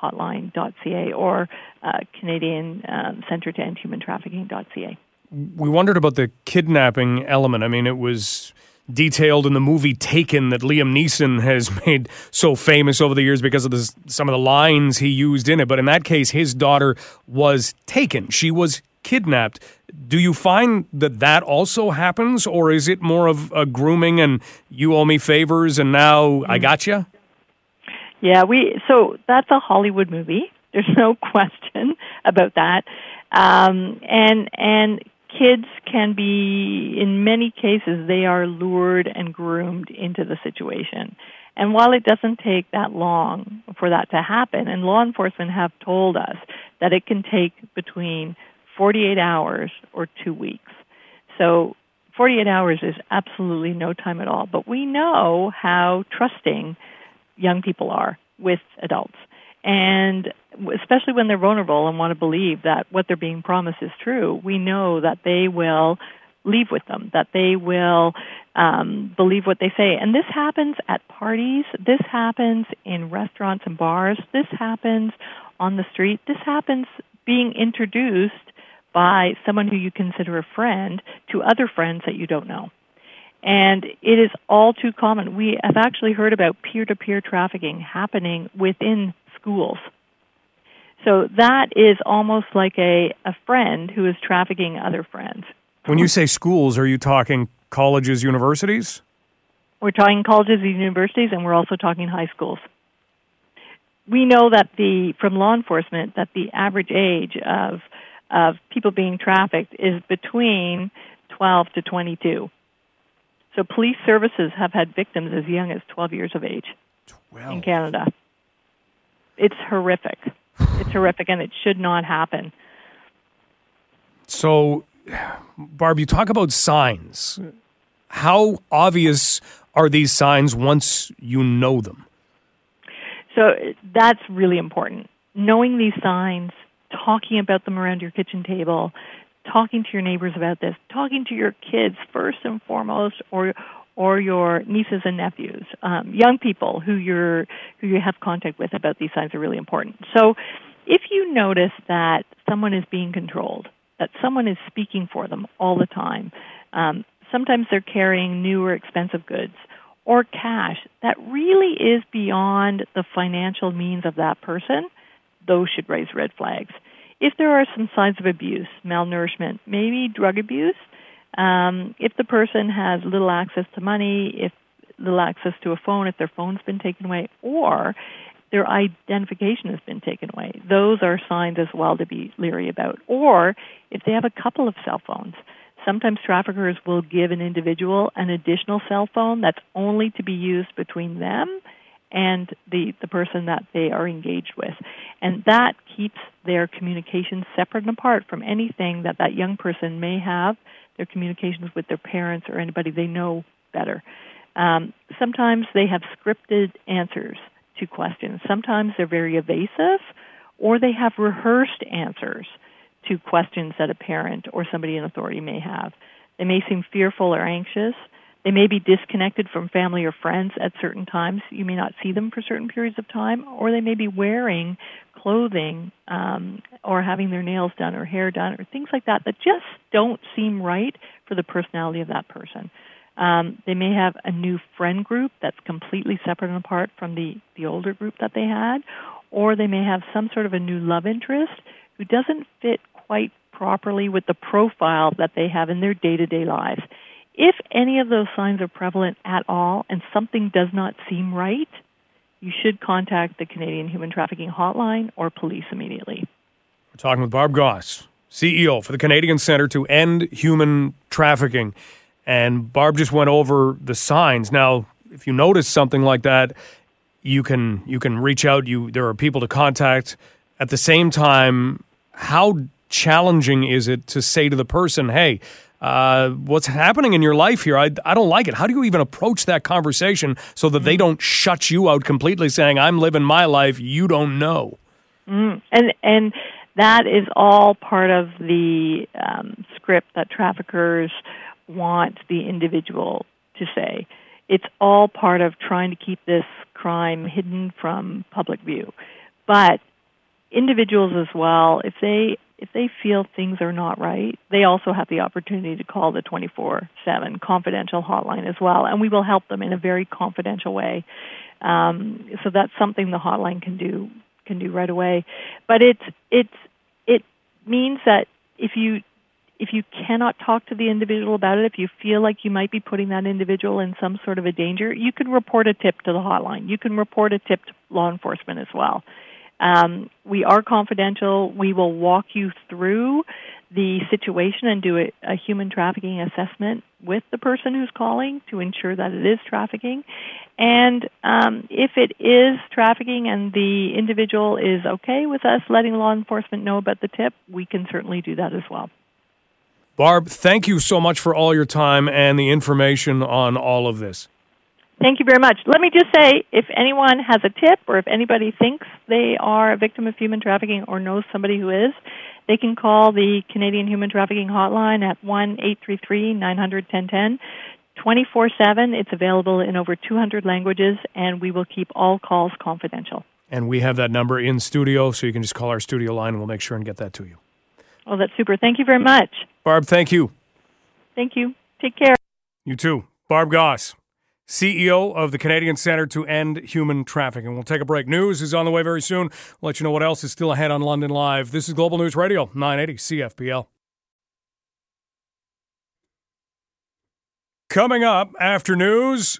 hotline.ca or uh, Canadian um, Centre to End Human Trafficking.ca. We wondered about the kidnapping element. I mean, it was detailed in the movie Taken that Liam Neeson has made so famous over the years because of the, some of the lines he used in it. But in that case, his daughter was taken. She was kidnapped. Do you find that that also happens, or is it more of a grooming and you owe me favors and now. I got you? Yeah, we so that's a Hollywood movie. There's no question about that. Um, and and kids can be, in many cases, they are lured and groomed into the situation. And while it doesn't take that long for that to happen, and law enforcement have told us that it can take between 48 hours or two weeks. So 48 hours is absolutely no time at all. But we know how trusting young people are with adults. And especially when they're vulnerable and want to believe that what they're being promised is true, we know that they will leave with them, that they will um, believe what they say. And this happens at parties, this happens in restaurants and bars, this happens on the street, this happens being introduced by someone who you consider a friend to other friends that you don't know. And it is all too common. We have actually heard about peer to peer trafficking happening within schools. So that is almost like a, a friend who is trafficking other friends. When you say schools, are you talking colleges, universities? We're talking colleges and universities, and we're also talking high schools. We know that the from law enforcement that the average age of of people being trafficked is between 12 to 22. So police services have had victims as young as 12 years of age 12. in Canada. It's horrific. it's horrific, and it should not happen. So, Barb, you talk about signs. How obvious are these signs once you know them? So, that's really important. Knowing these signs, talking about them around your kitchen table, talking to your neighbors about this, talking to your kids first and foremost, or or your nieces and nephews, um, young people who you're who you have contact with about these signs are really important. So, if you notice that someone is being controlled, that someone is speaking for them all the time, um, sometimes they're carrying new or expensive goods or cash that really is beyond the financial means of that person, those should raise red flags if there are some signs of abuse, malnourishment, maybe drug abuse, um, if the person has little access to money, if little access to a phone, if their phone's been taken away, or their identification has been taken away, those are signs as well to be leery about. Or if they have a couple of cell phones, sometimes traffickers will give an individual an additional cell phone that's only to be used between them and the, the person that they are engaged with. And that keeps their communications separate and apart from anything that that young person may have, their communications with their parents or anybody they know better. Um, sometimes they have scripted answers to questions. Sometimes they're very evasive, or they have rehearsed answers to questions that a parent or somebody in authority may have. They may seem fearful or anxious. They may be disconnected from family or friends at certain times. You may not see them for certain periods of time, or they may be wearing clothing um, or having their nails done or hair done or things like that that just don't seem right for the personality of that person. Um, they may have a new friend group that's completely separate and apart from the, the older group that they had, or they may have some sort of a new love interest who doesn't fit quite properly with the profile that they have in their day to day lives. If any of those signs are prevalent at all and something does not seem right, you should contact the Canadian Human Trafficking Hotline or police immediately. We're talking with Barb Gosse, CEO for the Canadian Centre to End Human Trafficking. And Barb just went over the signs. Now, if you notice something like that, you can you can reach out. You there are people to contact. At the same time, how challenging is it to say to the person, "Hey, uh, what's happening in your life here. I, I don't like it. How do you even approach that conversation so that mm. they don't shut you out completely, saying, "I'm living my life, you don't know." Mm. And and that is all part of the um, script that traffickers want the individual to say. It's all part of trying to keep this crime hidden from public view. But individuals as well, if they if they feel things are not right, they also have the opportunity to call the 24/7 confidential hotline as well, and we will help them in a very confidential way. Um, so that's something the hotline can do can do right away. But it's it's it means that if you if you cannot talk to the individual about it, if you feel like you might be putting that individual in some sort of a danger, you can report a tip to the hotline. You can report a tip to law enforcement as well. Um, we are confidential. We will walk you through the situation and do a, a, human trafficking assessment with the person who's calling to ensure that it is trafficking. And um, if it is trafficking and the individual is okay with us letting law enforcement know about the tip, we can certainly do that as well. Barb, thank you so much for all your time and the information on all of this. Thank you very much. Let me just say if anyone has a tip or if anybody thinks they are a victim of human trafficking or knows somebody who is, they can call the Canadian Human Trafficking Hotline at 1 833 900 1010. 24 7. It's available in over 200 languages, and we will keep all calls confidential. And we have that number in studio, so you can just call our studio line and we'll make sure and get that to you. Oh, that's super. Thank you very much. Barb, thank you. Thank you. Take care. You too. Barb Gosse, CEO of the Canadian Centre to End Human Trafficking. We'll take a break. News is on the way very soon. We'll let you know what else is still ahead on London Live. This is Global News Radio, 980 CFPL. Coming up after news,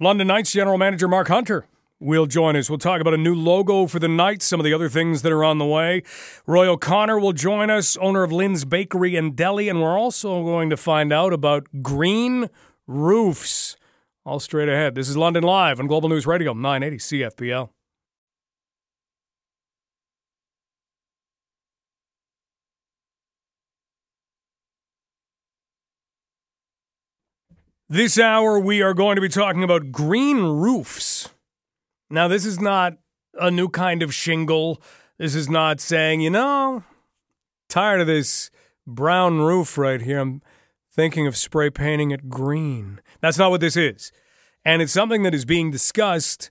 London Knights General Manager Mark Hunter will join us. We'll talk about a new logo for the Knights, some of the other things that are on the way. Roy O'Connor will join us, owner of Lynn's Bakery and Deli, and we're also going to find out about green roofs. All straight ahead. This is London Live on Global News Radio, 980 CFPL. This hour, we are going to be talking about green roofs. Now, this is not a new kind of shingle. This is not saying, you know, tired of this brown roof right here. I'm thinking of spray painting it green. That's not what this is. And it's something that is being discussed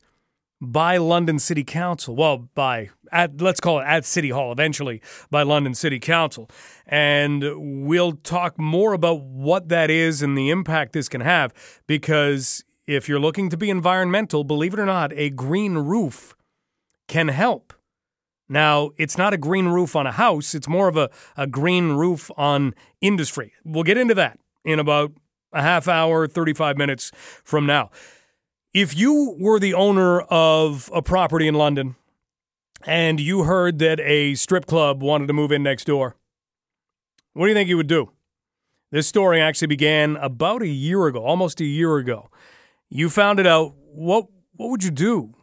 by London City Council. Well, by at let's call it at City Hall eventually by London City Council. And we'll talk more about what that is and the impact this can have because if you're looking to be environmental, believe it or not, a green roof can help. Now, it's not a green roof on a house, it's more of a, a green roof on industry. We'll get into that in about a half hour, 35 minutes from now. If you were the owner of a property in London and you heard that a strip club wanted to move in next door, what do you think you would do? This story actually began about a year ago, almost a year ago you found it out, what what would you do?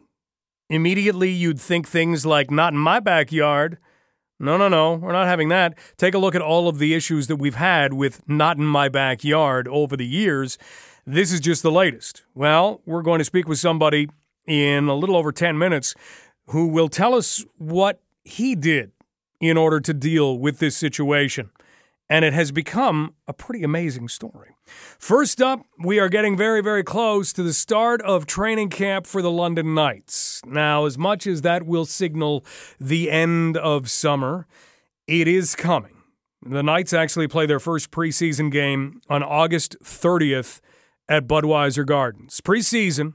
Immediately you'd think things like not in my backyard. No, no, no, we're not having that. Take a look at all of the issues that we've had with not in my backyard over the years. This is just the latest. Well, we're going to speak with somebody in a little over 10 minutes who will tell us what he did in order to deal with this situation. And it has become a pretty amazing story. First up, we are getting very, very close to the start of training camp for the London Knights. Now, as much as that will signal the end of summer, it is coming. The Knights actually play their first preseason game on August 30th at Budweiser Gardens. Preseason,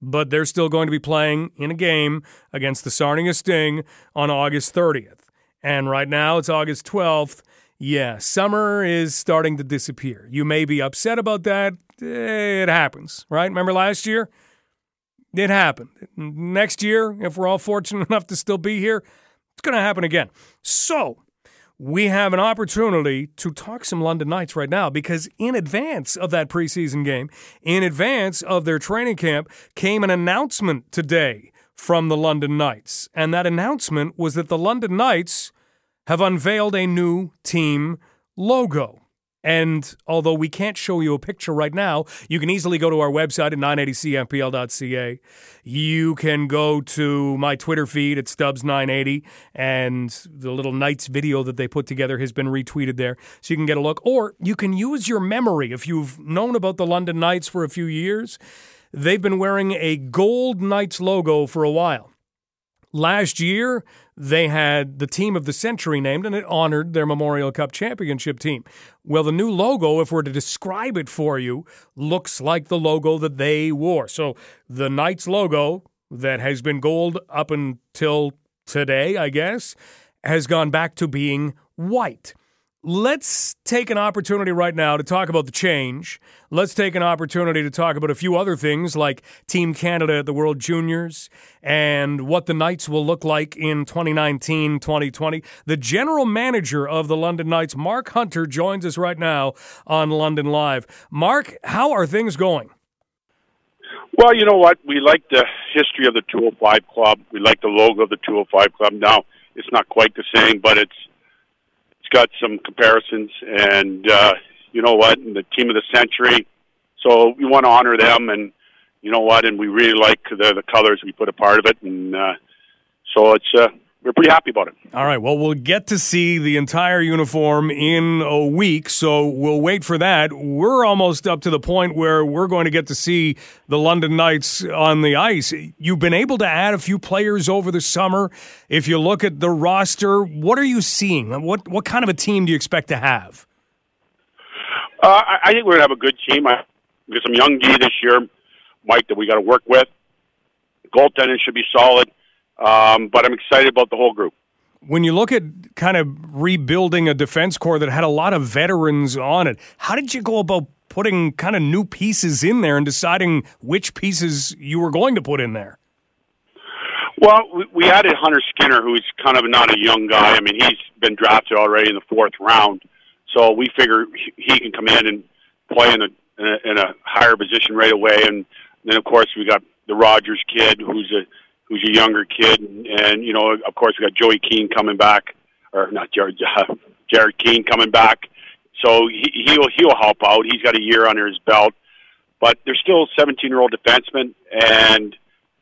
but they're still going to be playing in a game against the Sarnia Sting on August 30th. And right now it's August 12th yeah, summer is starting to disappear. You may be upset about that. It happens, right? Remember last year? It happened. Next year, if we're all fortunate enough to still be here, it's going to happen again. So, we have an opportunity to talk some London Knights right now because in advance of that preseason game, in advance of their training camp, came an announcement today from the London Knights. And that announcement was that the London Knights have unveiled a new team logo. And although we can't show you a picture right now, you can easily go to our website at 980cfpl.ca. You can go to my Twitter feed at Stubbs980, and the little Knights video that they put together has been retweeted there, so you can get a look. Or you can use your memory if you've known about the London Knights for a few years. They've been wearing a gold Knights logo for a while. Last year, they had the team of the century named, and it honored their Memorial Cup championship team. Well, the new logo, if we're to describe it for you, looks like the logo that they wore. So the Knights logo that has been gold up until today, I guess, has gone back to being white. Let's take an opportunity right now to talk about the change. Let's take an opportunity to talk about a few other things like Team Canada at the World Juniors and what the Knights will look like in 2019 2020. The general manager of the London Knights, Mark Hunter, joins us right now on London Live. Mark, how are things going? Well, you know what? We like the history of the 205 Club. We like the logo of the 205 Club. Now, it's not quite the same, but it's got some comparisons, and uh, you know what? And the team of the century. So we want to honor them, and you know what? And we really like the the colors. We put a part of it, and uh, so it's uh, we're pretty happy about it. All right. Well, we'll get to see the entire uniform in a week, so we'll wait for that. We're almost up to the point where we're going to get to see the London Knights on the ice. You've been able to add a few players over the summer. If you look at the roster, what are you seeing? What what kind of a team do you expect to have? Uh, I think we're going to have a good team. I, we got some young D this year, Mike, that we got to work with. Goaltending should be solid um, but I'm excited about the whole group. When you look at kind of rebuilding a defense core that had a lot of veterans on it, how did you go about putting kind of new pieces in there and deciding which pieces you were going to put in there? Well, we, we added Hunter Skinner, who's kind of not a young guy. I mean, he's been drafted already in the fourth round, so we figure he can come in and play in a in a, in a higher position right away. And then, of course, we got the Rogers kid, who's a who's a younger kid, and, and you know, of course, we got Joey Keane coming back, or not Jared, uh, Jared Keane coming back. So he, he'll he'll help out. He's got a year under his belt, but they're still 17 year old defensemen, and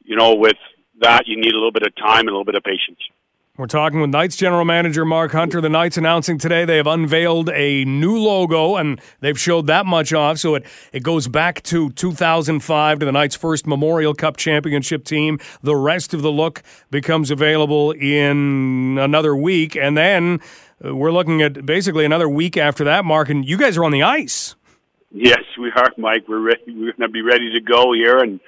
you know, with that, you need a little bit of time and a little bit of patience. We're talking with Knights general manager Mark Hunter. The Knights announcing today they have unveiled a new logo, and they've showed that much off. So it, it goes back to 2005 to the Knights' first Memorial Cup championship team. The rest of the look becomes available in another week. And then uh, we're looking at basically another week after that, Mark, and you guys are on the ice. Yes, we are, Mike. We're ready. We're going to be ready to go here, and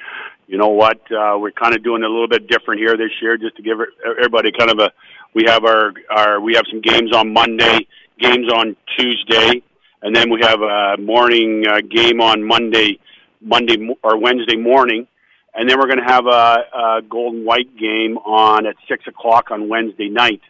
you know what? Uh, we're kind of doing a little bit different here this year, just to give everybody kind of a. We have our our we have some games on Monday, games on Tuesday, and then we have a morning uh, game on Monday, Monday or Wednesday morning, and then we're going to have a, a gold and white game on at six o'clock on Wednesday night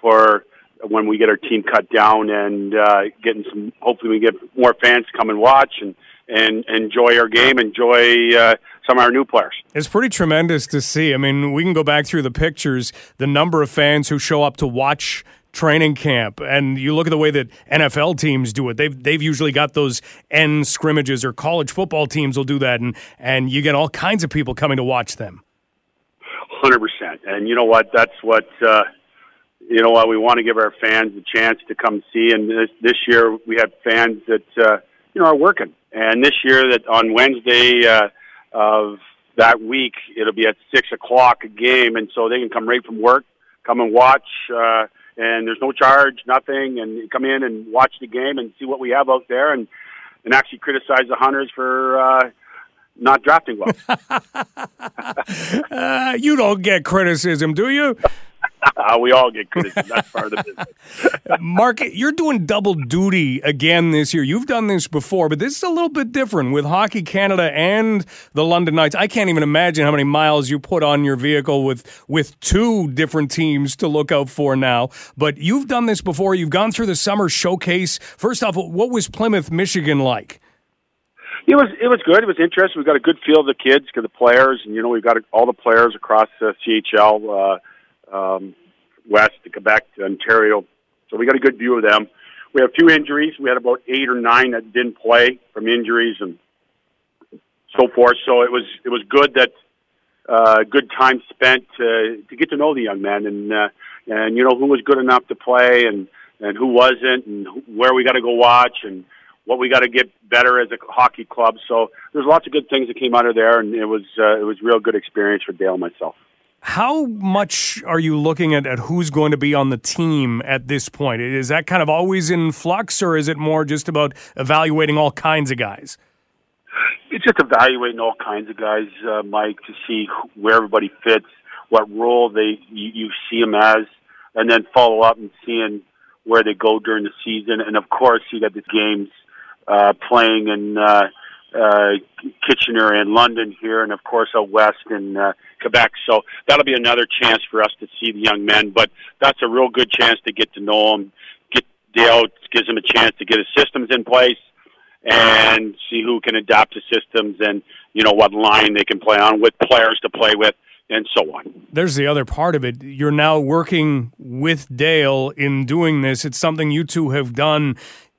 for when we get our team cut down and uh, getting some. Hopefully, we get more fans to come and watch and and enjoy our game, enjoy uh, some of our new players. It's pretty tremendous to see. I mean, we can go back through the pictures, the number of fans who show up to watch training camp, and you look at the way that NFL teams do it. They've they've usually got those end scrimmages, or college football teams will do that, and and you get all kinds of people coming to watch them. Hundred percent, and you know what? That's what. Uh, you know what? We want to give our fans a chance to come see, and this this year we have fans that uh, you know are working, and this year that on Wednesday uh, of that week. It'll be at six o'clock a game, and so they can come right from work, come and watch, uh, and there's no charge, nothing, and come in and watch the game and see what we have out there, and and actually criticize the hunters for. Uh, not drafting well. uh, you don't get criticism, do you? we all get criticism. That's part of the business. Mark, you're doing double duty again this year. You've done this before, but this is a little bit different with Hockey Canada and the London Knights. I can't even imagine how many miles you put on your vehicle with with two different teams to look out for now. But you've done this before. You've gone through the summer showcase. First off, what was Plymouth, Michigan like? It was it was good. It was interesting. We've got a good feel of the kids, the players, and you know we've got all the players across the CHL. Uh, um, west to Quebec to Ontario. So we got a good view of them. we had a few injuries. We had about eight or nine that didn't play from injuries and so forth. So it was it was good that uh, good time spent to to get to know the young men and uh, and you know who was good enough to play and and who wasn't and where we got to go watch and what we got to get better as a hockey club. So there's lots of good things that came out of there, and it was uh, it was real good experience for Dale and myself. How much are you looking at, at who's going to be on the team at this point? Is that kind of always in flux, or is it more just about evaluating all kinds of guys? It's just evaluating all kinds of guys, uh, Mike, to see where everybody fits, what role they you, you see them as, and then follow up and seeing where they go during the season. And of course, you got the games uh, playing in uh, uh, Kitchener and London here, and of course out west in uh, Quebec. So that'll be another chance for us to see the young men. But that's a real good chance to get to know them. Get Dale gives them a chance to get his systems in place and see who can adapt to systems and you know what line they can play on with players to play with and so on. There's the other part of it. You're now working with Dale in doing this. It's something you two have done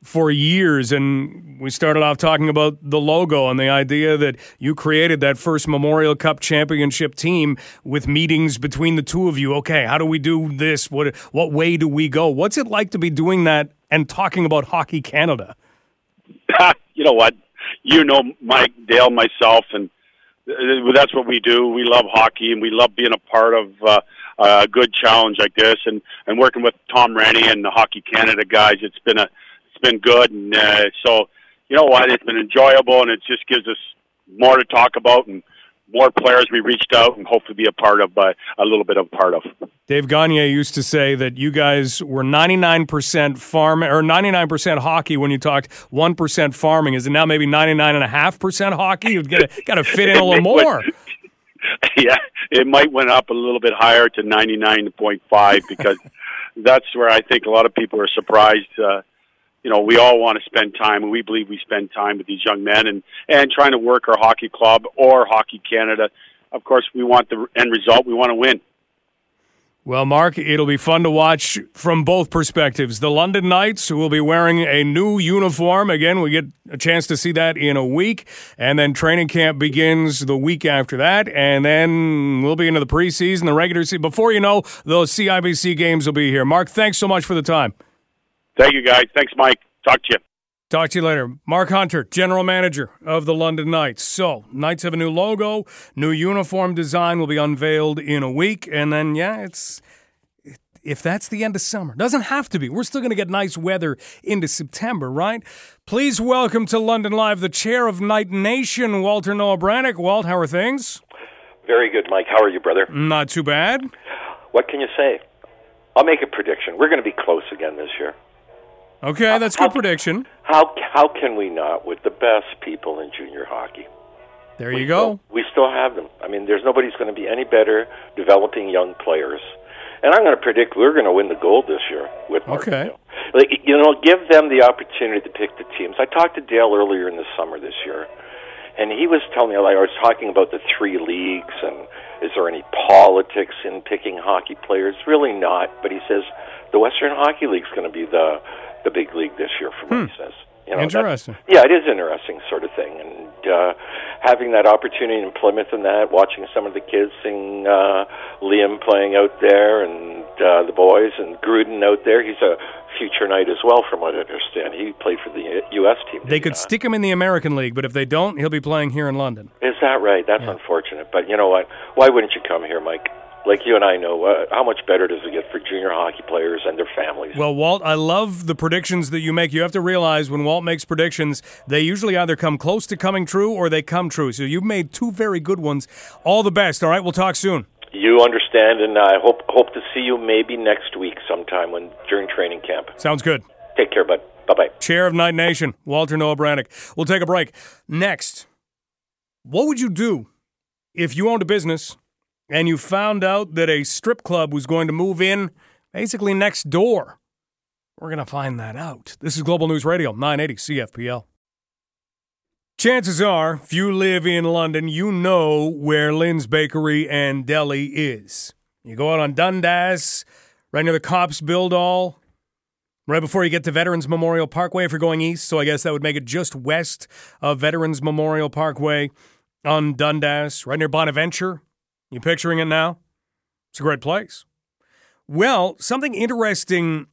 for years. And we started off talking about the logo and the idea that you created that first Memorial Cup championship team with meetings between the two of you. Okay, how do we do this? What what way do we go? What's it like to be doing that and talking about Hockey Canada? you know what? You know Mike, Dale, myself, and uh, that's what we do. We love hockey, and we love being a part of uh, a good challenge like this, and and working with Tom Renney and the Hockey Canada guys. It's been a it's been good, and uh, so you know what, it's been enjoyable, and it just gives us more to talk about and more players we reached out and hopefully be a part of, uh, a little bit of part of. Dave Gagne used to say that you guys were 99% farm or 99% hockey when you talked 1% farming. Is it now maybe 99.5% hockey? You've got to, got to fit in a little more. yeah, it might went up a little bit higher to 99.5 because that's where I think a lot of people are surprised. Uh, you know, we all want to spend time, and we believe we spend time with these young men, and and trying to work our hockey club or Hockey Canada. Of course, we want the end result. We want to win. Well, Mark, it'll be fun to watch from both perspectives. The London Knights, who will be wearing a new uniform. Again, we get a chance to see that in a week. And then training camp begins the week after that. And then we'll be into the preseason, the regular season. Before you know, those CIBC games will be here. Mark, thanks so much for the time. Thank you, guys. Thanks, Mike. Talk to you. Talk to you later. Mark Hunter, general manager of the London Knights. So, Knights have a new logo, new uniform design will be unveiled in a week, and then yeah, it's if that's the end of summer. Doesn't have to be. We're still going to get nice weather into September, right? Please welcome to London Live the chair of Knight Nation, Walter Noah Brannick. Walt, how are things? Very good, Mike. How are you, brother? Not too bad. What can you say? I'll make a prediction. We're going to be close again this year. Okay, that's a good prediction. How how can we not with the best people in junior hockey? There you go. Still, we still have them. I mean, there's nobody's going to be any better developing young players. And I'm going to predict we're going to win the gold this year with Mark Okay. Dale. Like you know, give them the opportunity to pick the teams. I talked to Dale earlier in the summer this year, and he was telling me like I was talking about the three leagues and is there any politics in picking hockey players? Really not. But he says the Western Hockey League's going to be the the big league this year, from what he says. You know, that- Interesting. yeah, it is interesting sort of thing, and uh, having that opportunity in Plymouth and that, watching some of the kids, seeing uh, Liam playing out there, and uh, the boys, and Gruden out there. He's a future knight as well, from what I understand. He played for the U.S. team. They could not? stick him in the American League, but if they don't, he'll be playing here in London. Is that right? That's unfortunate. But you know what? Why wouldn't you come here, Mike? Like you and I know, uh, how much better does it get for junior hockey players and their families? Well, Walt, I love the predictions that you make. You have to realize when Walt makes predictions, they usually either come close to coming true or they come true. So you've made two very good ones. All the best. All right, we'll talk soon. you understand, and I hope hope to see you maybe next week sometime when during training camp. Sounds good. Take care, bud. Bye bye. Chair of Knight Nation, Walter Noah Brannick. We'll take a break. Next, what would you do if you owned a business and you found out that a strip club was going to move in basically next door? We're going to find that out. This is Global News Radio, 980 CFPL. Chances are, if you live in London, you know where Lynn's Bakery and Deli is. You go out on Dundas, right near the Cops Build All, right before you get to Veterans Memorial Parkway if you're going east. So I guess that would make it just west of Veterans Memorial Parkway on Dundas, right near Bonaventure. You picturing it now? It's a great place. Well, something interesting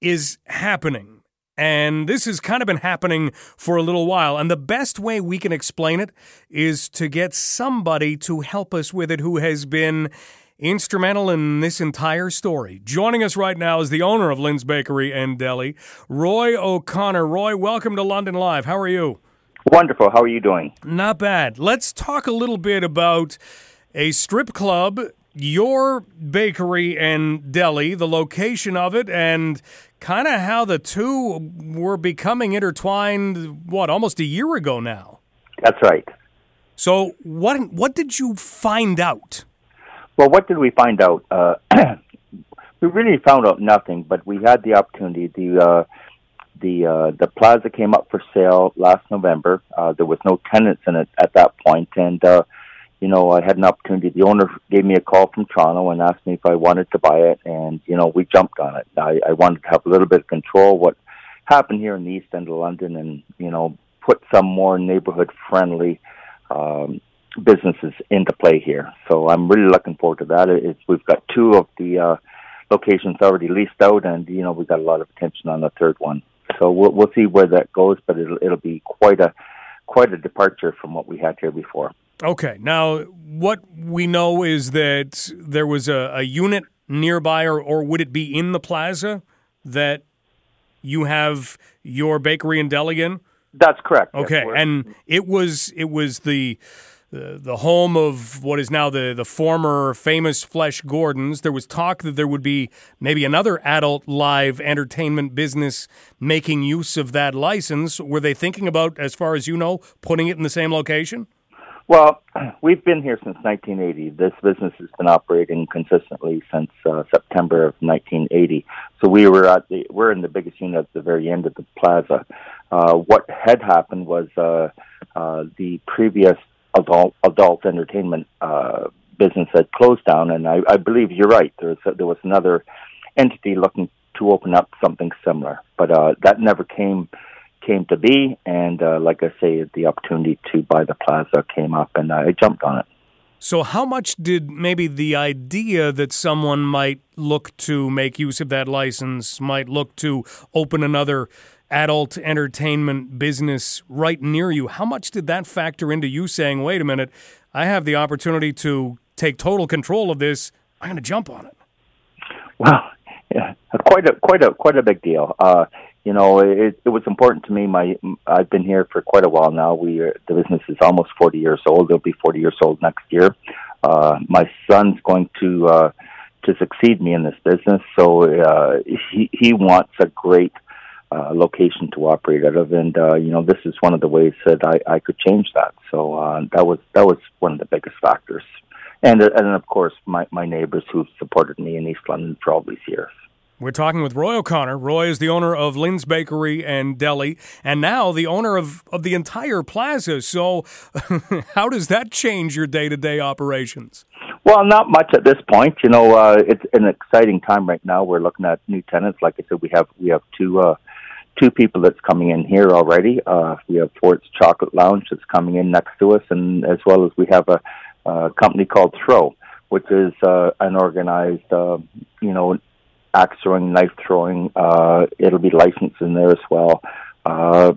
is happening. And this has kind of been happening for a little while. And the best way we can explain it is to get somebody to help us with it who has been instrumental in this entire story. Joining us right now is the owner of Lynn's Bakery and Deli, Roy O'Connor. Roy, welcome to London Live. How are you? Wonderful. How are you doing? Not bad. Let's talk a little bit about a strip club, your bakery and deli, the location of it, and kind of how the two were becoming intertwined, what, almost a year ago now? That's right. So, what, what did you find out? Well, what did we find out? Uh, we really found out nothing, but we had the opportunity. The uh, the uh, the plaza came up for sale last November. Uh, there was no tenants in it at that point, and uh, you know I had an opportunity. The owner gave me a call from Toronto and asked me if I wanted to buy it, and you know we jumped on it. I, I wanted to have a little bit of control what happened here in the east end of London, and you know put some more neighborhood friendly um, businesses into play here. So I'm really looking forward to that. It's, we've got two of the uh, locations already leased out, and you know we've got a lot of attention on the third one. So we'll, we'll see where that goes, but it'll it'll be quite a quite a departure from what we had here before. Okay, now what we know is that there was a, a unit nearby, or, or would it be in the plaza that you have your bakery and deli in? That's correct. Okay, yes, and it was it was the the, the home of what is now the, the former famous Flesh Gordons. There was talk that there would be maybe another adult live entertainment business making use of that license. Were they thinking about, as far as you know, putting it in the same location? Well, we've been here since 1980. This business has been operating consistently since uh, September of 1980. So we were at the we're in the biggest unit at the very end of the plaza. Uh, what had happened was uh, uh, the previous adult adult entertainment uh, business had closed down, and I, I believe you're right. There was a, there was another entity looking to open up something similar, but uh, that never came came to be. And uh, like I say, the opportunity to buy the plaza came up, and I jumped on it. So, how much did maybe the idea that someone might look to make use of that license, might look to open another adult entertainment business right near you. How much did that factor into you saying, wait a minute, I have the opportunity to take total control of this. I'm going to jump on it. Well, yeah, quite a quite a quite a big deal. Uh, you know, it, it was important to me. My I've been here for quite a while now. We are, the business is almost 40 years old. It'll be 40 years old next year. Uh, my son's going to uh, to succeed me in this business, so uh, he he wants a great uh, location to operate out of, and uh, you know this is one of the ways that I, I could change that. So uh, that was that was one of the biggest factors, and uh, and of course my my neighbors who've supported me in East London for all these years. We're talking with Roy O'Connor. Roy is the owner of Lynn's Bakery and Deli, and now the owner of, of the entire plaza. So, how does that change your day to day operations? Well, not much at this point. You know, uh, it's an exciting time right now. We're looking at new tenants. Like I said, we have we have two uh, two people that's coming in here already. Uh, we have Fort's Chocolate Lounge that's coming in next to us, and as well as we have a, a company called Throw, which is uh, an organized, uh, you know, axe throwing, knife throwing. Uh, it'll be licensed in there as well. Uh,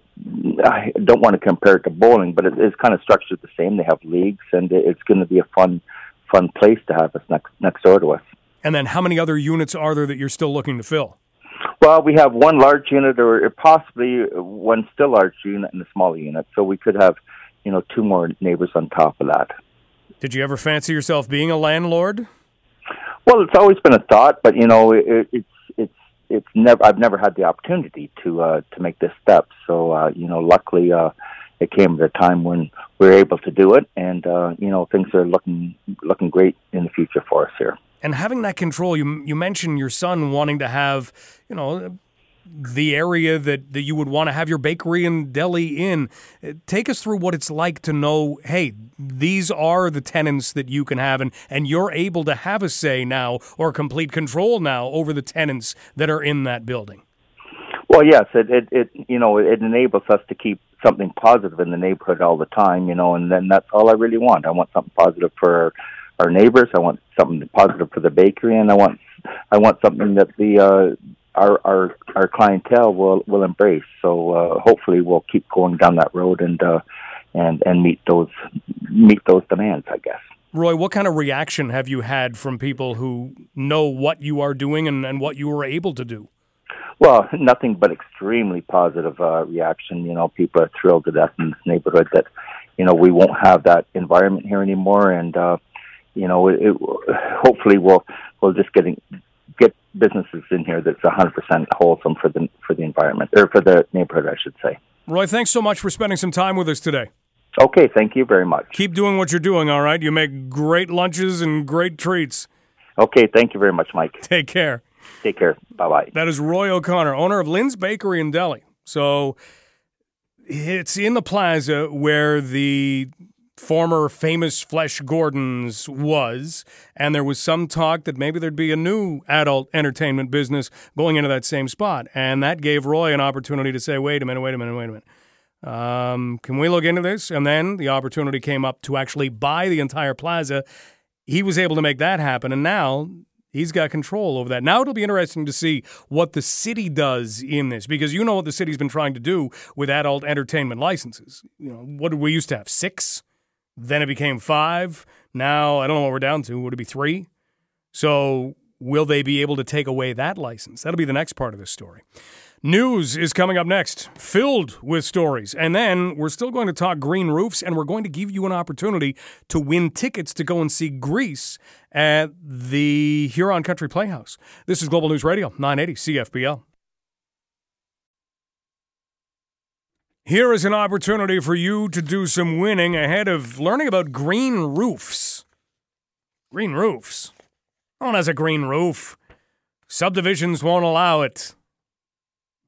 I don't want to compare it to bowling, but it, it's kind of structured the same. They have leagues, and it's going to be a fun, fun place to have us next next door to us. And then, how many other units are there that you're still looking to fill? Well, we have one large unit, or possibly one still large unit and a smaller unit. So we could have, you know, two more neighbors on top of that. Did you ever fancy yourself being a landlord? Well, it's always been a thought, but you know, it, it's it's it's never. I've never had the opportunity to uh, to make this step. So uh, you know, luckily, uh, it came at a time when we were able to do it, and uh, you know, things are looking looking great in the future for us here and having that control you you mentioned your son wanting to have you know the area that, that you would want to have your bakery and deli in. Take us through what it's like to know, hey, these are the tenants that you can have, and, and you're able to have a say now or complete control now over the tenants that are in that building. Well, yes, it, it, it you know it enables us to keep something positive in the neighborhood all the time, you know, and then that's all I really want. I want something positive for our neighbors. I want something positive for the bakery, and I want I want something that the uh, our our our clientele will will embrace. So uh, hopefully, we'll keep going down that road and uh, and and meet those meet those demands. I guess. Roy, what kind of reaction have you had from people who know what you are doing and, and what you were able to do? Well, nothing but extremely positive uh, reaction. You know, people are thrilled to death in this neighborhood that, you know, we won't have that environment here anymore, and uh, you know, it, it, hopefully we'll we'll just getting get businesses in here that's 100% wholesome for the for the environment or for the neighborhood, I should say. Roy, thanks so much for spending some time with us today. Okay, thank you very much. Keep doing what you're doing, all right? You make great lunches and great treats. Okay, thank you very much, Mike. Take care. Take care. Bye bye. That is Roy O'Connor, owner of Lynn's Bakery and Deli. So it's in the plaza where the former famous Flesh Gordon's was, and there was some talk that maybe there'd be a new adult entertainment business going into that same spot. And that gave Roy an opportunity to say, wait a minute, wait a minute, wait a minute. Um, can we look into this? And then the opportunity came up to actually buy the entire plaza. He was able to make that happen. And now He's got control over that. Now it'll be interesting to see what the city does in this because you know what the city's been trying to do with adult entertainment licenses. You know, what did we used to have? Six? Then it became five. Now I don't know what we're down to. Would it be three? So will they be able to take away that license? That'll be the next part of this story. News is coming up next, filled with stories. And then we're still going to talk green roofs, and we're going to give you an opportunity to win tickets to go and see Grease at the Huron Country Playhouse. This is Global News Radio, 980 CFPL. Here is an opportunity for you to do some winning ahead of learning about green roofs. Green roofs? No one has a green roof. Subdivisions won't allow it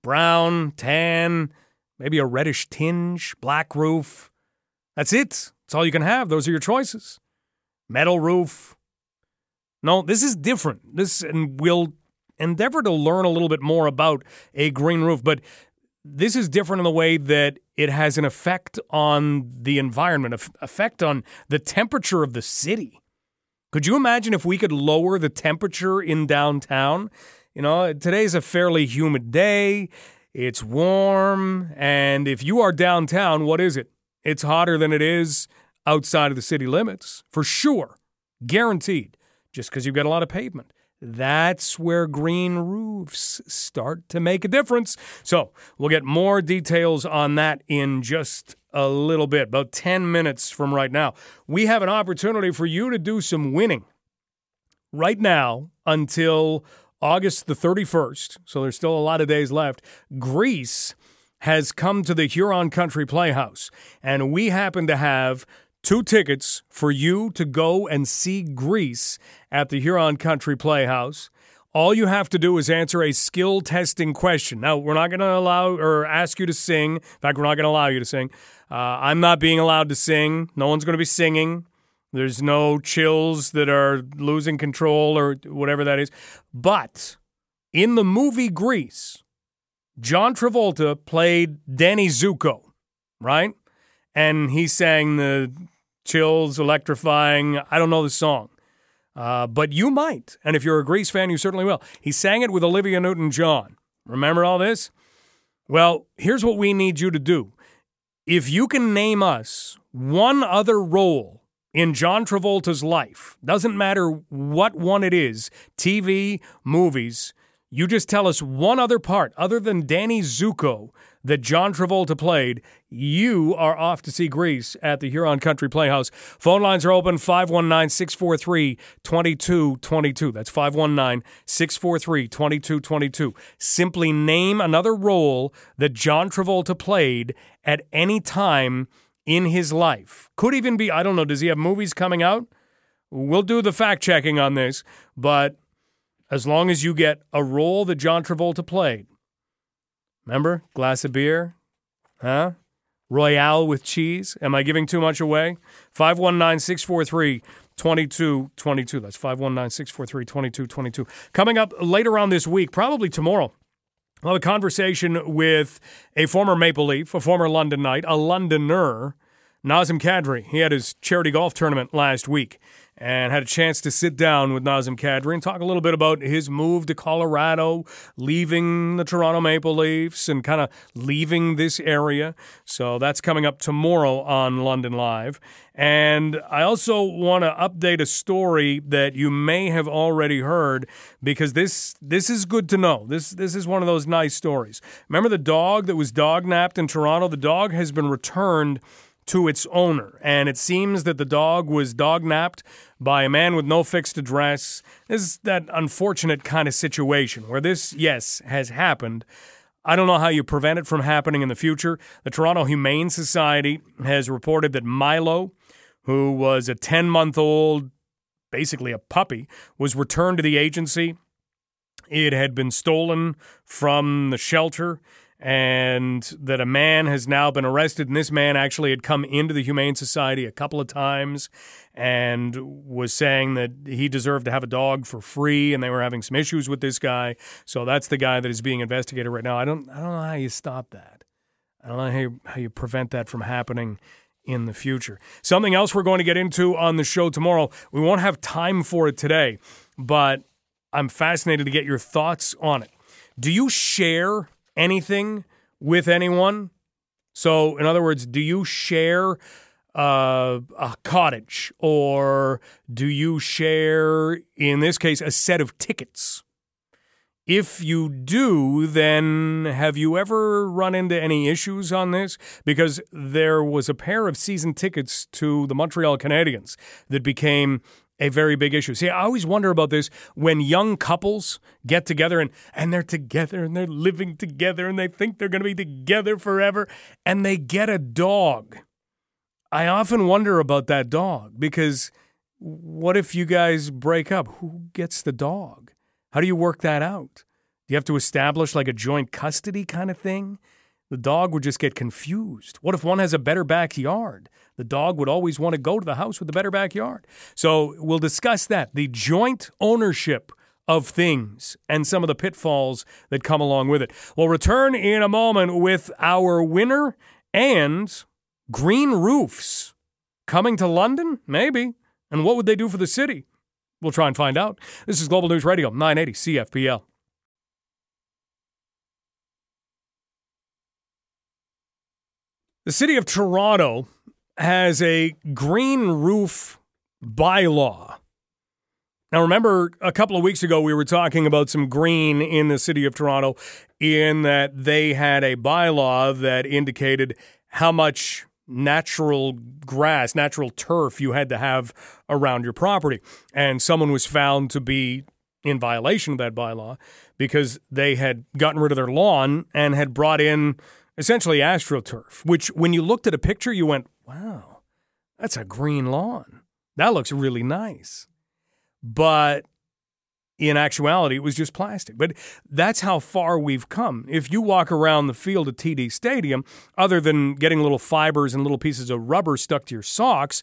brown, tan, maybe a reddish tinge, black roof. That's it. That's all you can have. Those are your choices. Metal roof. No, this is different. This, and we'll endeavor to learn a little bit more about a green roof, but this is different in the way that it has an effect on the environment, effect on the temperature of the city. Could you imagine if we could lower the temperature in downtown? You know, today's a fairly humid day. It's warm. And if you are downtown, what is it? It's hotter than it is outside of the city limits, for sure. Guaranteed. Just because you've got a lot of pavement. That's where green roofs start to make a difference. So we'll get more details on that in just a little bit, about 10 minutes from right now. We have an opportunity for you to do some winning right now until August the 31st, so there's still a lot of days left, Grease has come to the Huron Country Playhouse. And we happen to have two tickets for you to go and see Grease at the Huron Country Playhouse. All you have to do is answer a skill testing question. Now, we're not going to allow or ask you to sing. In fact, we're not going to allow you to sing. Uh, I'm not being allowed to sing. No one's going to be singing. There's no chills that are losing control or whatever that is. But in the movie Grease, John Travolta played Danny Zuko, right? And he sang the chills, electrifying. I don't know the song, uh, but you might. And if you're a Grease fan, you certainly will. He sang it with Olivia Newton John. Remember all this? Well, here's what we need you to do. If you can name us one other role in John Travolta's life, doesn't matter what one it is TV, movies you just tell us one other part other than Danny Zuko that John Travolta played. You are off to see Grease at the Huron Country Playhouse. Phone lines are open 519 643 2222. That's 519 643 2222. Simply name another role that John Travolta played at any time in his life. Could even be, I don't know, does he have movies coming out? We'll do the fact checking on this, but as long as you get a role that John Travolta played. Remember? Glass of beer? Huh? Royale with cheese? Am I giving too much away? 519 643 2222. That's 519 643 2222. Coming up later on this week, probably tomorrow, We'll have a conversation with a former Maple Leaf, a former London Knight, a Londoner, Nazem Kadri. He had his charity golf tournament last week and had a chance to sit down with Nazem Kadri and talk a little bit about his move to Colorado, leaving the Toronto Maple Leafs and kind of leaving this area. So that's coming up tomorrow on London Live. And I also want to update a story that you may have already heard because this this is good to know. This this is one of those nice stories. Remember the dog that was dog napped in Toronto? The dog has been returned to its owner. And it seems that the dog was dog napped by a man with no fixed address. This is that unfortunate kind of situation where this, yes, has happened. I don't know how you prevent it from happening in the future. The Toronto Humane Society has reported that Milo, who was a 10 month old, basically a puppy, was returned to the agency. It had been stolen from the shelter and that a man has now been arrested. And this man actually had come into the Humane Society a couple of times and was saying that he deserved to have a dog for free, and they were having some issues with this guy. So that's the guy that is being investigated right now. I don't, I don't know how you stop that. I don't know how you, how you prevent that from happening in the future. Something else we're going to get into on the show tomorrow. We won't have time for it today, but I'm fascinated to get your thoughts on it. Do you share anything with anyone? So, in other words, do you share uh, a cottage or do you share, in this case, a set of tickets? If you do, then have you ever run into any issues on this? Because there was a pair of season tickets to the Montreal Canadiens that became a very big issue. See, I always wonder about this when young couples get together and, and they're together and they're living together and they think they're going to be together forever and they get a dog. I often wonder about that dog because what if you guys break up? Who gets the dog? How do you work that out? Do you have to establish like a joint custody kind of thing? The dog would just get confused. What if one has a better backyard? The dog would always want to go to the house with the better backyard. So we'll discuss that the joint ownership of things and some of the pitfalls that come along with it. We'll return in a moment with our winner and green roofs coming to London? Maybe. And what would they do for the city? We'll try and find out. This is Global News Radio, 980 CFPL. The city of Toronto has a green roof bylaw. Now, remember, a couple of weeks ago, we were talking about some green in the city of Toronto, in that they had a bylaw that indicated how much natural grass, natural turf you had to have around your property. And someone was found to be in violation of that bylaw because they had gotten rid of their lawn and had brought in essentially astroturf, which when you looked at a picture, you went, wow, that's a green lawn. That looks really nice. But in actuality, it was just plastic. But that's how far we've come. If you walk around the field at TD Stadium, other than getting little fibers and little pieces of rubber stuck to your socks,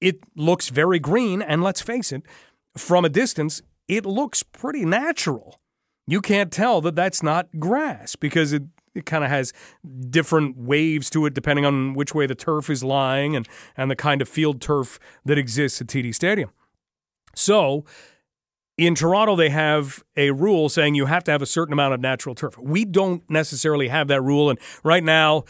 it looks very green. And let's face it, from a distance, it looks pretty natural. You can't tell that that's not grass because it it kind of has different waves to it depending on which way the turf is lying and, and the kind of field turf that exists at TD Stadium. So in Toronto, they have a rule saying you have to have a certain amount of natural turf. We don't necessarily have that rule. And right now,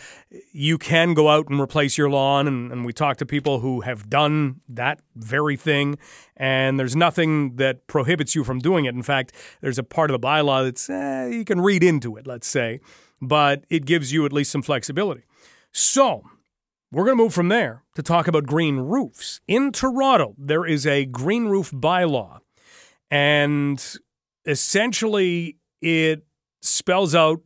you can go out and replace your lawn. And, and we talk to people who have done that very thing. And there's nothing that prohibits you from doing it. In fact, there's a part of the bylaw that's, eh, you can read into it, let's say but it gives you at least some flexibility. So, we're going to move from there to talk about green roofs. In Toronto, there is a green roof bylaw, and essentially it spells out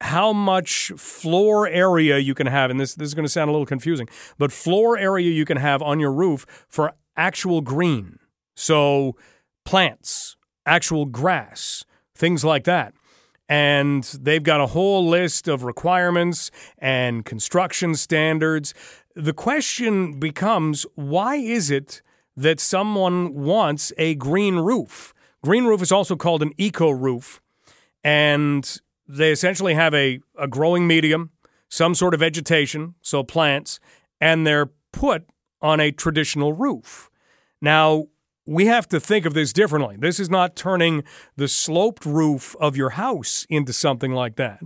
how much floor area you can have. And this, this is going to sound a little confusing, but floor area you can have on your roof for actual green. So, plants, actual grass, things like that and they've got a whole list of requirements and construction standards. The question becomes why is it that someone wants a green roof? Green roof is also called an eco roof. And they essentially have a, a growing medium, some sort of vegetation, so plants, and they're put on a traditional roof. Now, we have to think of this differently. This is not turning the sloped roof of your house into something like that.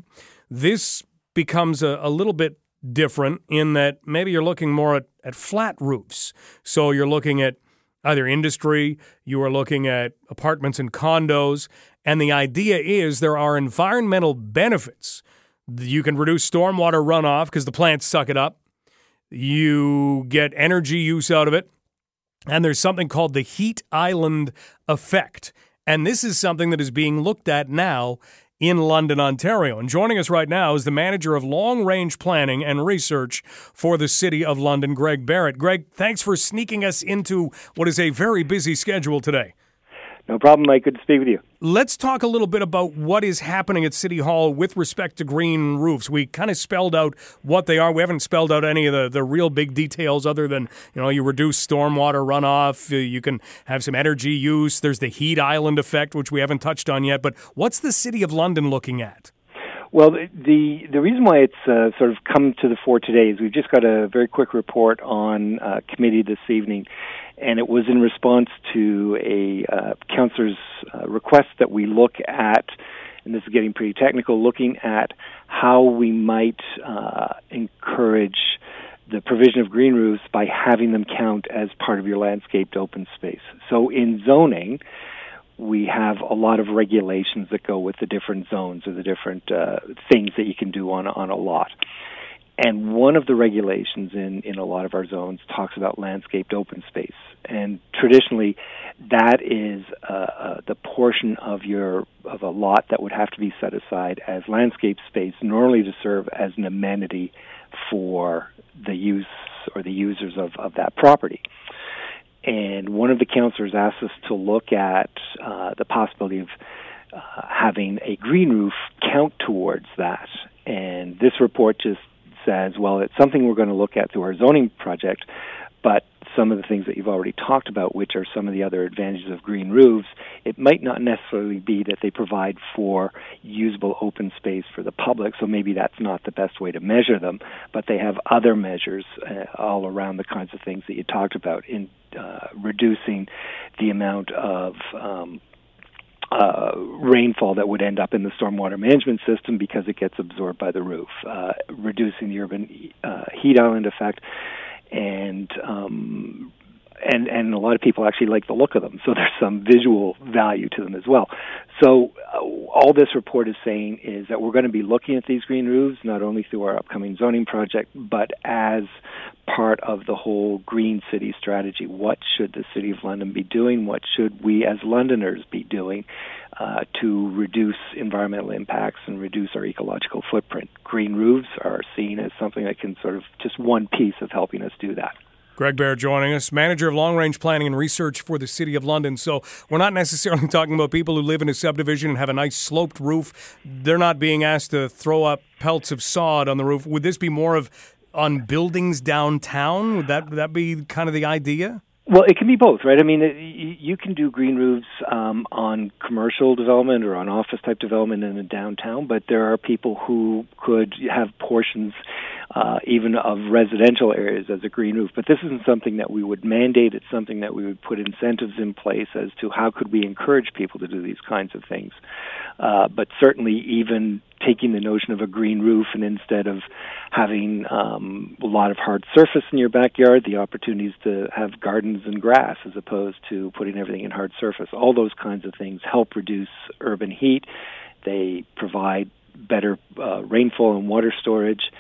This becomes a, a little bit different in that maybe you're looking more at, at flat roofs. So you're looking at either industry, you are looking at apartments and condos, and the idea is there are environmental benefits. You can reduce stormwater runoff because the plants suck it up. You get energy use out of it. And there's something called the heat island effect. And this is something that is being looked at now in London, Ontario. And joining us right now is the manager of long range planning and research for the City of London, Greg Barrett. Greg, thanks for sneaking us into what is a very busy schedule today. No problem, Mike. Good to speak with you. Let's talk a little bit about what is happening at City Hall with respect to green roofs. We kind of spelled out what they are. We haven't spelled out any of the, the real big details other than, you know, you reduce stormwater runoff, you can have some energy use. There's the heat island effect, which we haven't touched on yet. But what's the City of London looking at? Well, the the reason why it's uh, sort of come to the fore today is we've just got a very quick report on uh, committee this evening, and it was in response to a uh, councillor's uh, request that we look at, and this is getting pretty technical, looking at how we might uh, encourage the provision of green roofs by having them count as part of your landscaped open space. So in zoning, we have a lot of regulations that go with the different zones or the different uh, things that you can do on on a lot. And one of the regulations in, in a lot of our zones talks about landscaped open space. And traditionally, that is uh, uh, the portion of your of a lot that would have to be set aside as landscape space, normally to serve as an amenity for the use or the users of, of that property. And one of the councillors asked us to look at uh, the possibility of uh, having a green roof count towards that. And this report just says, well, it's something we're going to look at through our zoning project, but some of the things that you've already talked about, which are some of the other advantages of green roofs, it might not necessarily be that they provide for usable open space for the public, so maybe that's not the best way to measure them, but they have other measures uh, all around the kinds of things that you talked about in uh, reducing the amount of um, uh, rainfall that would end up in the stormwater management system because it gets absorbed by the roof, uh, reducing the urban uh, heat island effect, and um, and and a lot of people actually like the look of them. So there's some visual value to them as well. So uh, all this report is saying is that we're going to be looking at these green roofs not only through our upcoming zoning project, but as part of the whole green city strategy. What should the city of London be doing? What should we as Londoners be doing uh, to reduce environmental impacts and reduce our ecological footprint? Green roofs are seen as something that can sort of just one piece of helping us do that. Greg Bear joining us, manager of long range planning and research for the City of London. So, we're not necessarily talking about people who live in a subdivision and have a nice sloped roof. They're not being asked to throw up pelts of sod on the roof. Would this be more of on buildings downtown? Would that, would that be kind of the idea? Well, it can be both, right? I mean, it, you can do green roofs um, on commercial development or on office type development in a downtown, but there are people who could have portions uh, even of residential areas as a green roof. But this isn't something that we would mandate. It's something that we would put incentives in place as to how could we encourage people to do these kinds of things. Uh, but certainly, even taking the notion of a green roof and instead of having um, a lot of hard surface in your backyard, the opportunities to have gardens and grass as opposed to putting everything in hard surface. All those kinds of things help reduce urban heat. They provide better uh, rainfall and water storage,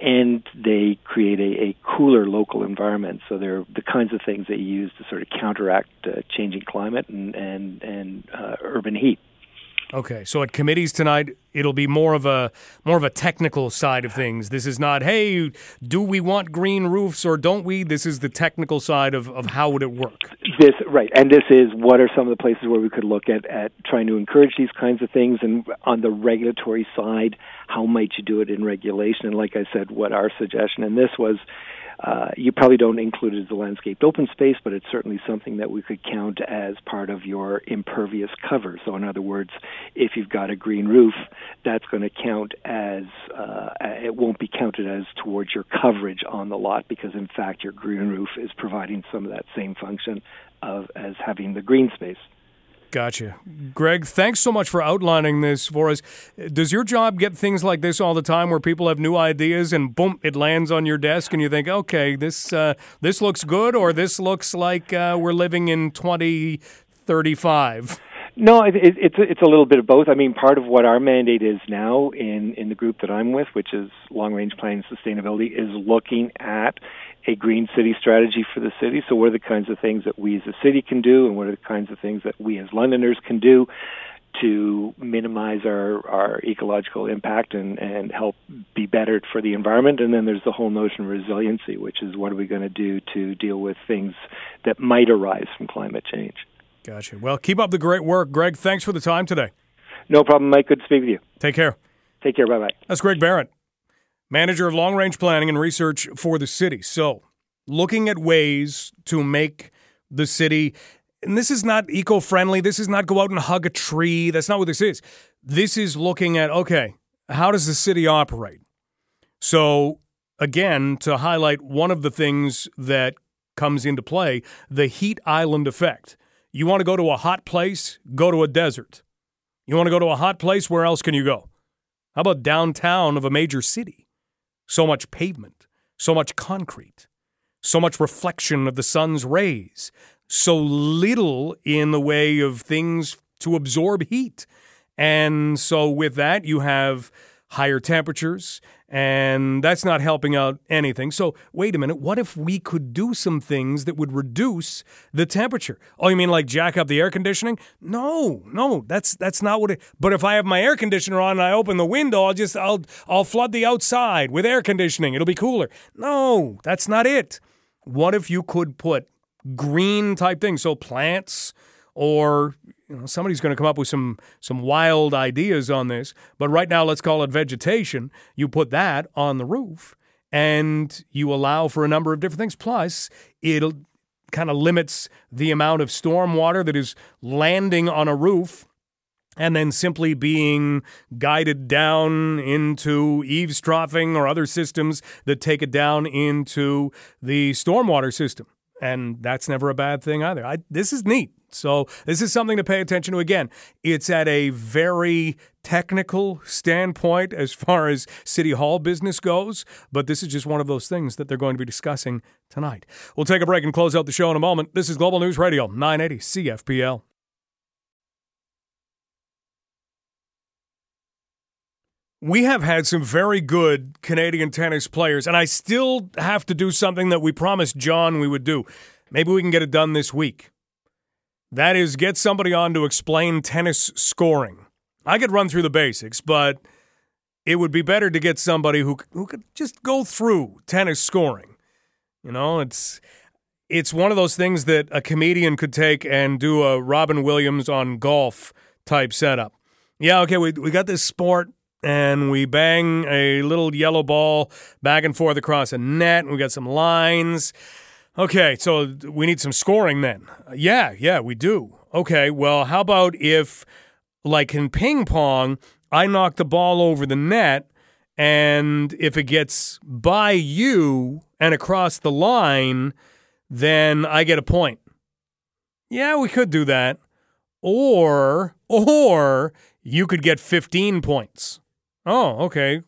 and they create a, a cooler local environment. So they're the kinds of things that you use to sort of counteract uh, changing climate and and and uh, urban heat. Okay, so at committees tonight, it'll be more of a more of a technical side of things. This is not, hey, do we want green roofs or don't we? This is the technical side of, of how would it work. This right, and this is what are some of the places where we could look at at trying to encourage these kinds of things, and on the regulatory side, how might you do it in regulation? And like I said, what our suggestion and this was uh, you probably don't include it as a landscaped open space, but it's certainly something that we could count as part of your impervious cover. So, in other words, if you've got a green roof, that's going to count as uh, it won't be counted as towards your coverage on the lot because, in fact, your green roof is providing some of that same function of as having the green space. Gotcha. Greg, thanks so much for outlining this for us. Does your job get things like this all the time where people have new ideas and boom, it lands on your desk and you think, okay, this, uh, this looks good or this looks like uh, we're living in 2035? No, it, it, it's it's a little bit of both. I mean, part of what our mandate is now in in the group that I'm with, which is long range planning sustainability, is looking at a green city strategy for the city. So, what are the kinds of things that we as a city can do, and what are the kinds of things that we as Londoners can do to minimize our, our ecological impact and, and help be better for the environment? And then there's the whole notion of resiliency, which is what are we going to do to deal with things that might arise from climate change. Gotcha. Well, keep up the great work, Greg. Thanks for the time today. No problem, Mike. Good to speak with you. Take care. Take care. Bye bye. That's Greg Barrett, manager of long range planning and research for the city. So, looking at ways to make the city, and this is not eco friendly. This is not go out and hug a tree. That's not what this is. This is looking at, okay, how does the city operate? So, again, to highlight one of the things that comes into play the heat island effect. You want to go to a hot place? Go to a desert. You want to go to a hot place? Where else can you go? How about downtown of a major city? So much pavement, so much concrete, so much reflection of the sun's rays, so little in the way of things to absorb heat. And so, with that, you have higher temperatures, and that's not helping out anything. So, wait a minute, what if we could do some things that would reduce the temperature? Oh, you mean like jack up the air conditioning? No, no, that's that's not what it But if I have my air conditioner on and I open the window, I'll just I'll I'll flood the outside with air conditioning. It'll be cooler. No, that's not it. What if you could put green type things, so plants or you know, somebody's going to come up with some some wild ideas on this. But right now, let's call it vegetation. You put that on the roof, and you allow for a number of different things. Plus, it'll kind of limits the amount of storm water that is landing on a roof and then simply being guided down into eavestroughing or other systems that take it down into the stormwater system. And that's never a bad thing either. I, this is neat. So, this is something to pay attention to. Again, it's at a very technical standpoint as far as City Hall business goes, but this is just one of those things that they're going to be discussing tonight. We'll take a break and close out the show in a moment. This is Global News Radio, 980 CFPL. We have had some very good Canadian tennis players, and I still have to do something that we promised John we would do. Maybe we can get it done this week. That is, get somebody on to explain tennis scoring. I could run through the basics, but it would be better to get somebody who who could just go through tennis scoring. You know, it's it's one of those things that a comedian could take and do a Robin Williams on golf type setup. Yeah, okay, we we got this sport and we bang a little yellow ball back and forth across a net, and we got some lines Okay, so we need some scoring then. Yeah, yeah, we do. Okay, well, how about if, like in ping pong, I knock the ball over the net, and if it gets by you and across the line, then I get a point. Yeah, we could do that. Or, or you could get 15 points. Oh, okay.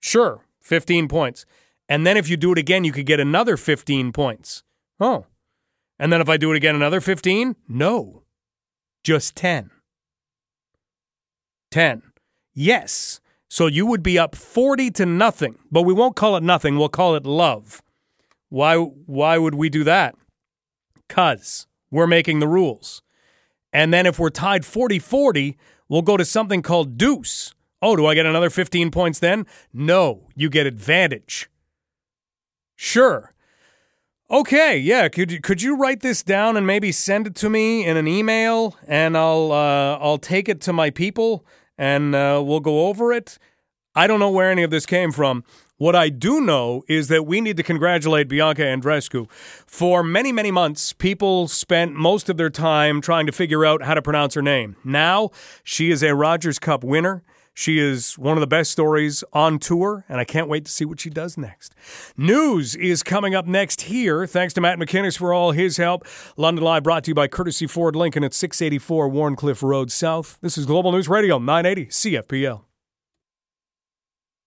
Sure, 15 points. And then if you do it again, you could get another 15 points. Oh. And then if I do it again, another 15? No. Just 10. 10. Yes. So you would be up 40 to nothing, but we won't call it nothing. We'll call it love. Why, why would we do that? Because we're making the rules. And then if we're tied 40 40, we'll go to something called deuce. Oh, do I get another 15 points then? No, you get advantage. Sure. Okay, yeah. Could you, could you write this down and maybe send it to me in an email, and I'll uh, I'll take it to my people, and uh, we'll go over it. I don't know where any of this came from. What I do know is that we need to congratulate Bianca Andreescu. For many, many months, people spent most of their time trying to figure out how to pronounce her name. Now, she is a Rogers Cup winner. She is one of the best stories on tour, and I can't wait to see what she does next. News is coming up next here. Thanks to Matt McInnes for all his help. London Live brought to you by Courtesy Ford Lincoln at 684 Wharncliffe Road South. This is Global News Radio 980 CFPL.